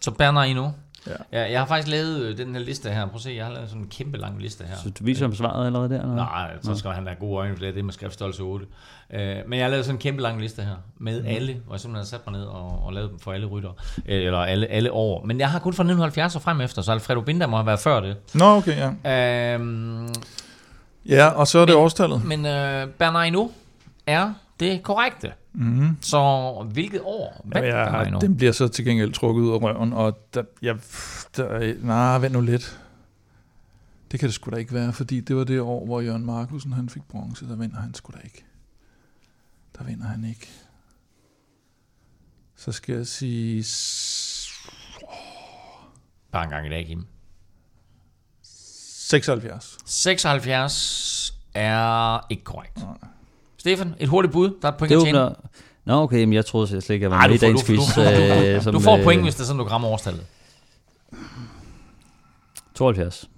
Så Bernard Hinault. Ja. Ja, jeg har faktisk lavet øh, den her liste her. Prøv at se, jeg har lavet sådan en kæmpe lang liste her. Så du viser ham svaret allerede der? Eller? Nej, så skal han have gode øjne, for det er det med skriftstørrelse 8. Øh, men jeg har lavet sådan en kæmpe lang liste her, med mm. alle, hvor jeg simpelthen har sat mig ned og, og lavet dem for alle rytter, øh, eller alle, alle år. Men jeg har kun fra 1970 og frem efter, så Alfredo Binda må have været før det. Nå, okay, ja. Øhm, Ja, og så er det Men- årstallet. men øh, Bernard Hinault er det korrekte. Mm-hmm. Så hvilket år vandt Ja, Hinault? den bliver så til gengæld trukket ud af røven, og der, jeg, der, nej, vent nu lidt. Det kan det sgu da ikke være, fordi det var det år, hvor Jørgen Markusen han fik bronze, der vinder han sgu da ikke. Der vinder han ikke. Så skal jeg sige... s- Bare en gang i dag, Kim. 76. 76 er ikke korrekt. Stefan, et hurtigt bud. Der er et point Det at tjene. åbner... Nå, okay, men jeg troede slet ikke, jeg var Ej, med du i får, dagens quiz. du, du, øh, du, som, du får øh, point, hvis det er sådan, du rammer årstallet. 72.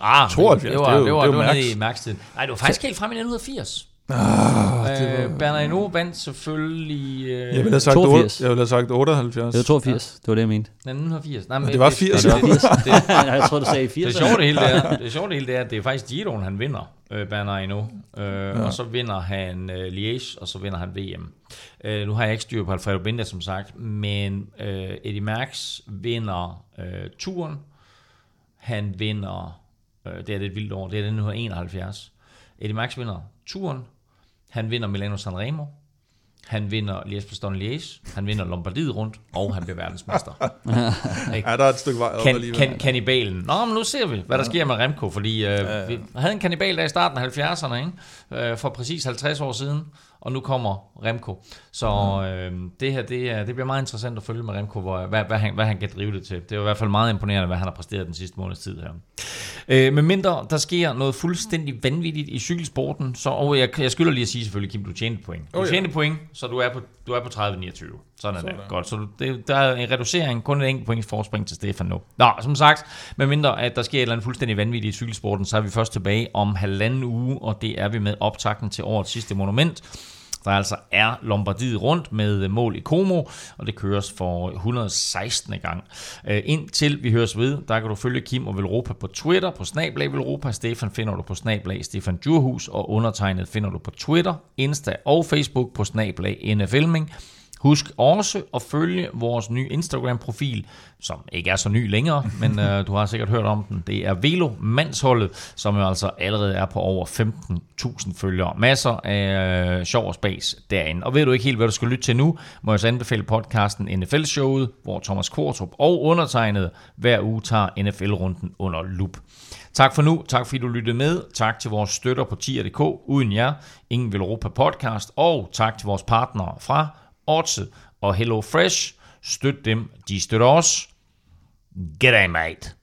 Ah, 72, det det var, er jo- det var, det er det var nede max. i mærkstiden. Nej, det var faktisk helt frem i 1980. Ah, det Øh, Bernard Hinault vandt selvfølgelig... Øh, jeg ville have sagt, 82. 8, jeg ville have sagt 78. Det var 82, det var det, jeg mente. 1980. Nej, men det var 80. Det, det, det, det, jeg tror, du sagde 80. det sjove det hele det er, det sjove det hele det er, at det er faktisk Giroen, han vinder, øh, Bernard Hinault. Øh, ja. Og så vinder han øh, Liège, og så vinder han VM. Øh, nu har jeg ikke styr på Alfredo Binda, som sagt, men øh, Eddie Merckx vinder øh, turen. Han vinder, øh, det er lidt vildt år, det er den nu 71. Eddie Merckx vinder turen. Han vinder Milano Sanremo. Han vinder Liège-Bastogne-Liège. Han vinder Lombardiet rundt, og han bliver verdensmester. Ja, der er et stykke vej kan, alligevel. kan, kannibalen. Nå, men nu ser vi, hvad der sker med Remco, fordi øh, ja, ja. vi havde en kannibal der i starten af 70'erne, ikke? Øh, for præcis 50 år siden, og nu kommer Remco. Så øh, det her, det, er, det bliver meget interessant at følge med Remco, hvor, hvad, hvad, han, hvad han kan drive det til. Det er i hvert fald meget imponerende, hvad han har præsteret den sidste måneds tid her. Øh, med mindre der sker noget fuldstændig vanvittigt i cykelsporten, så, og jeg, jeg skylder lige at sige selvfølgelig, Kim, du tjente point. Du Oh, ja. tjente point, så du er på, du er på 30-29. Sådan er det. Godt, så du, det, der er en reducering, kun et enkelt point forspring til Stefan nu. Nå, som sagt, med mindre at der sker et eller andet fuldstændig vanvittigt i cykelsporten, så er vi først tilbage om halvanden uge, og det er vi med optakten til årets sidste monument der altså er Lombardiet rundt med mål i Como, og det køres for 116. gang. Øh, indtil vi høres ved, der kan du følge Kim og Velropa på Twitter, på Snablag Velropa. Stefan finder du på Snablag Stefan Djurhus, og undertegnet finder du på Twitter, Insta og Facebook på Snablag NFLming. Husk også at følge vores nye Instagram-profil, som ikke er så ny længere, men øh, du har sikkert hørt om den. Det er Velo Mandsholdet, som jo altså allerede er på over 15.000 følgere. Masser af øh, sjov og spas derinde. Og ved du ikke helt, hvad du skal lytte til nu, må jeg så anbefale podcasten NFL-showet, hvor Thomas Kvartrup og undertegnet hver uge tager NFL-runden under lup. Tak for nu. Tak fordi du lyttede med. Tak til vores støtter på tier.dk. Uden jer, ingen vil Europa podcast. Og tak til vores partnere fra Odset og Hello Fresh. Støt dem, de støtter os. Get mate.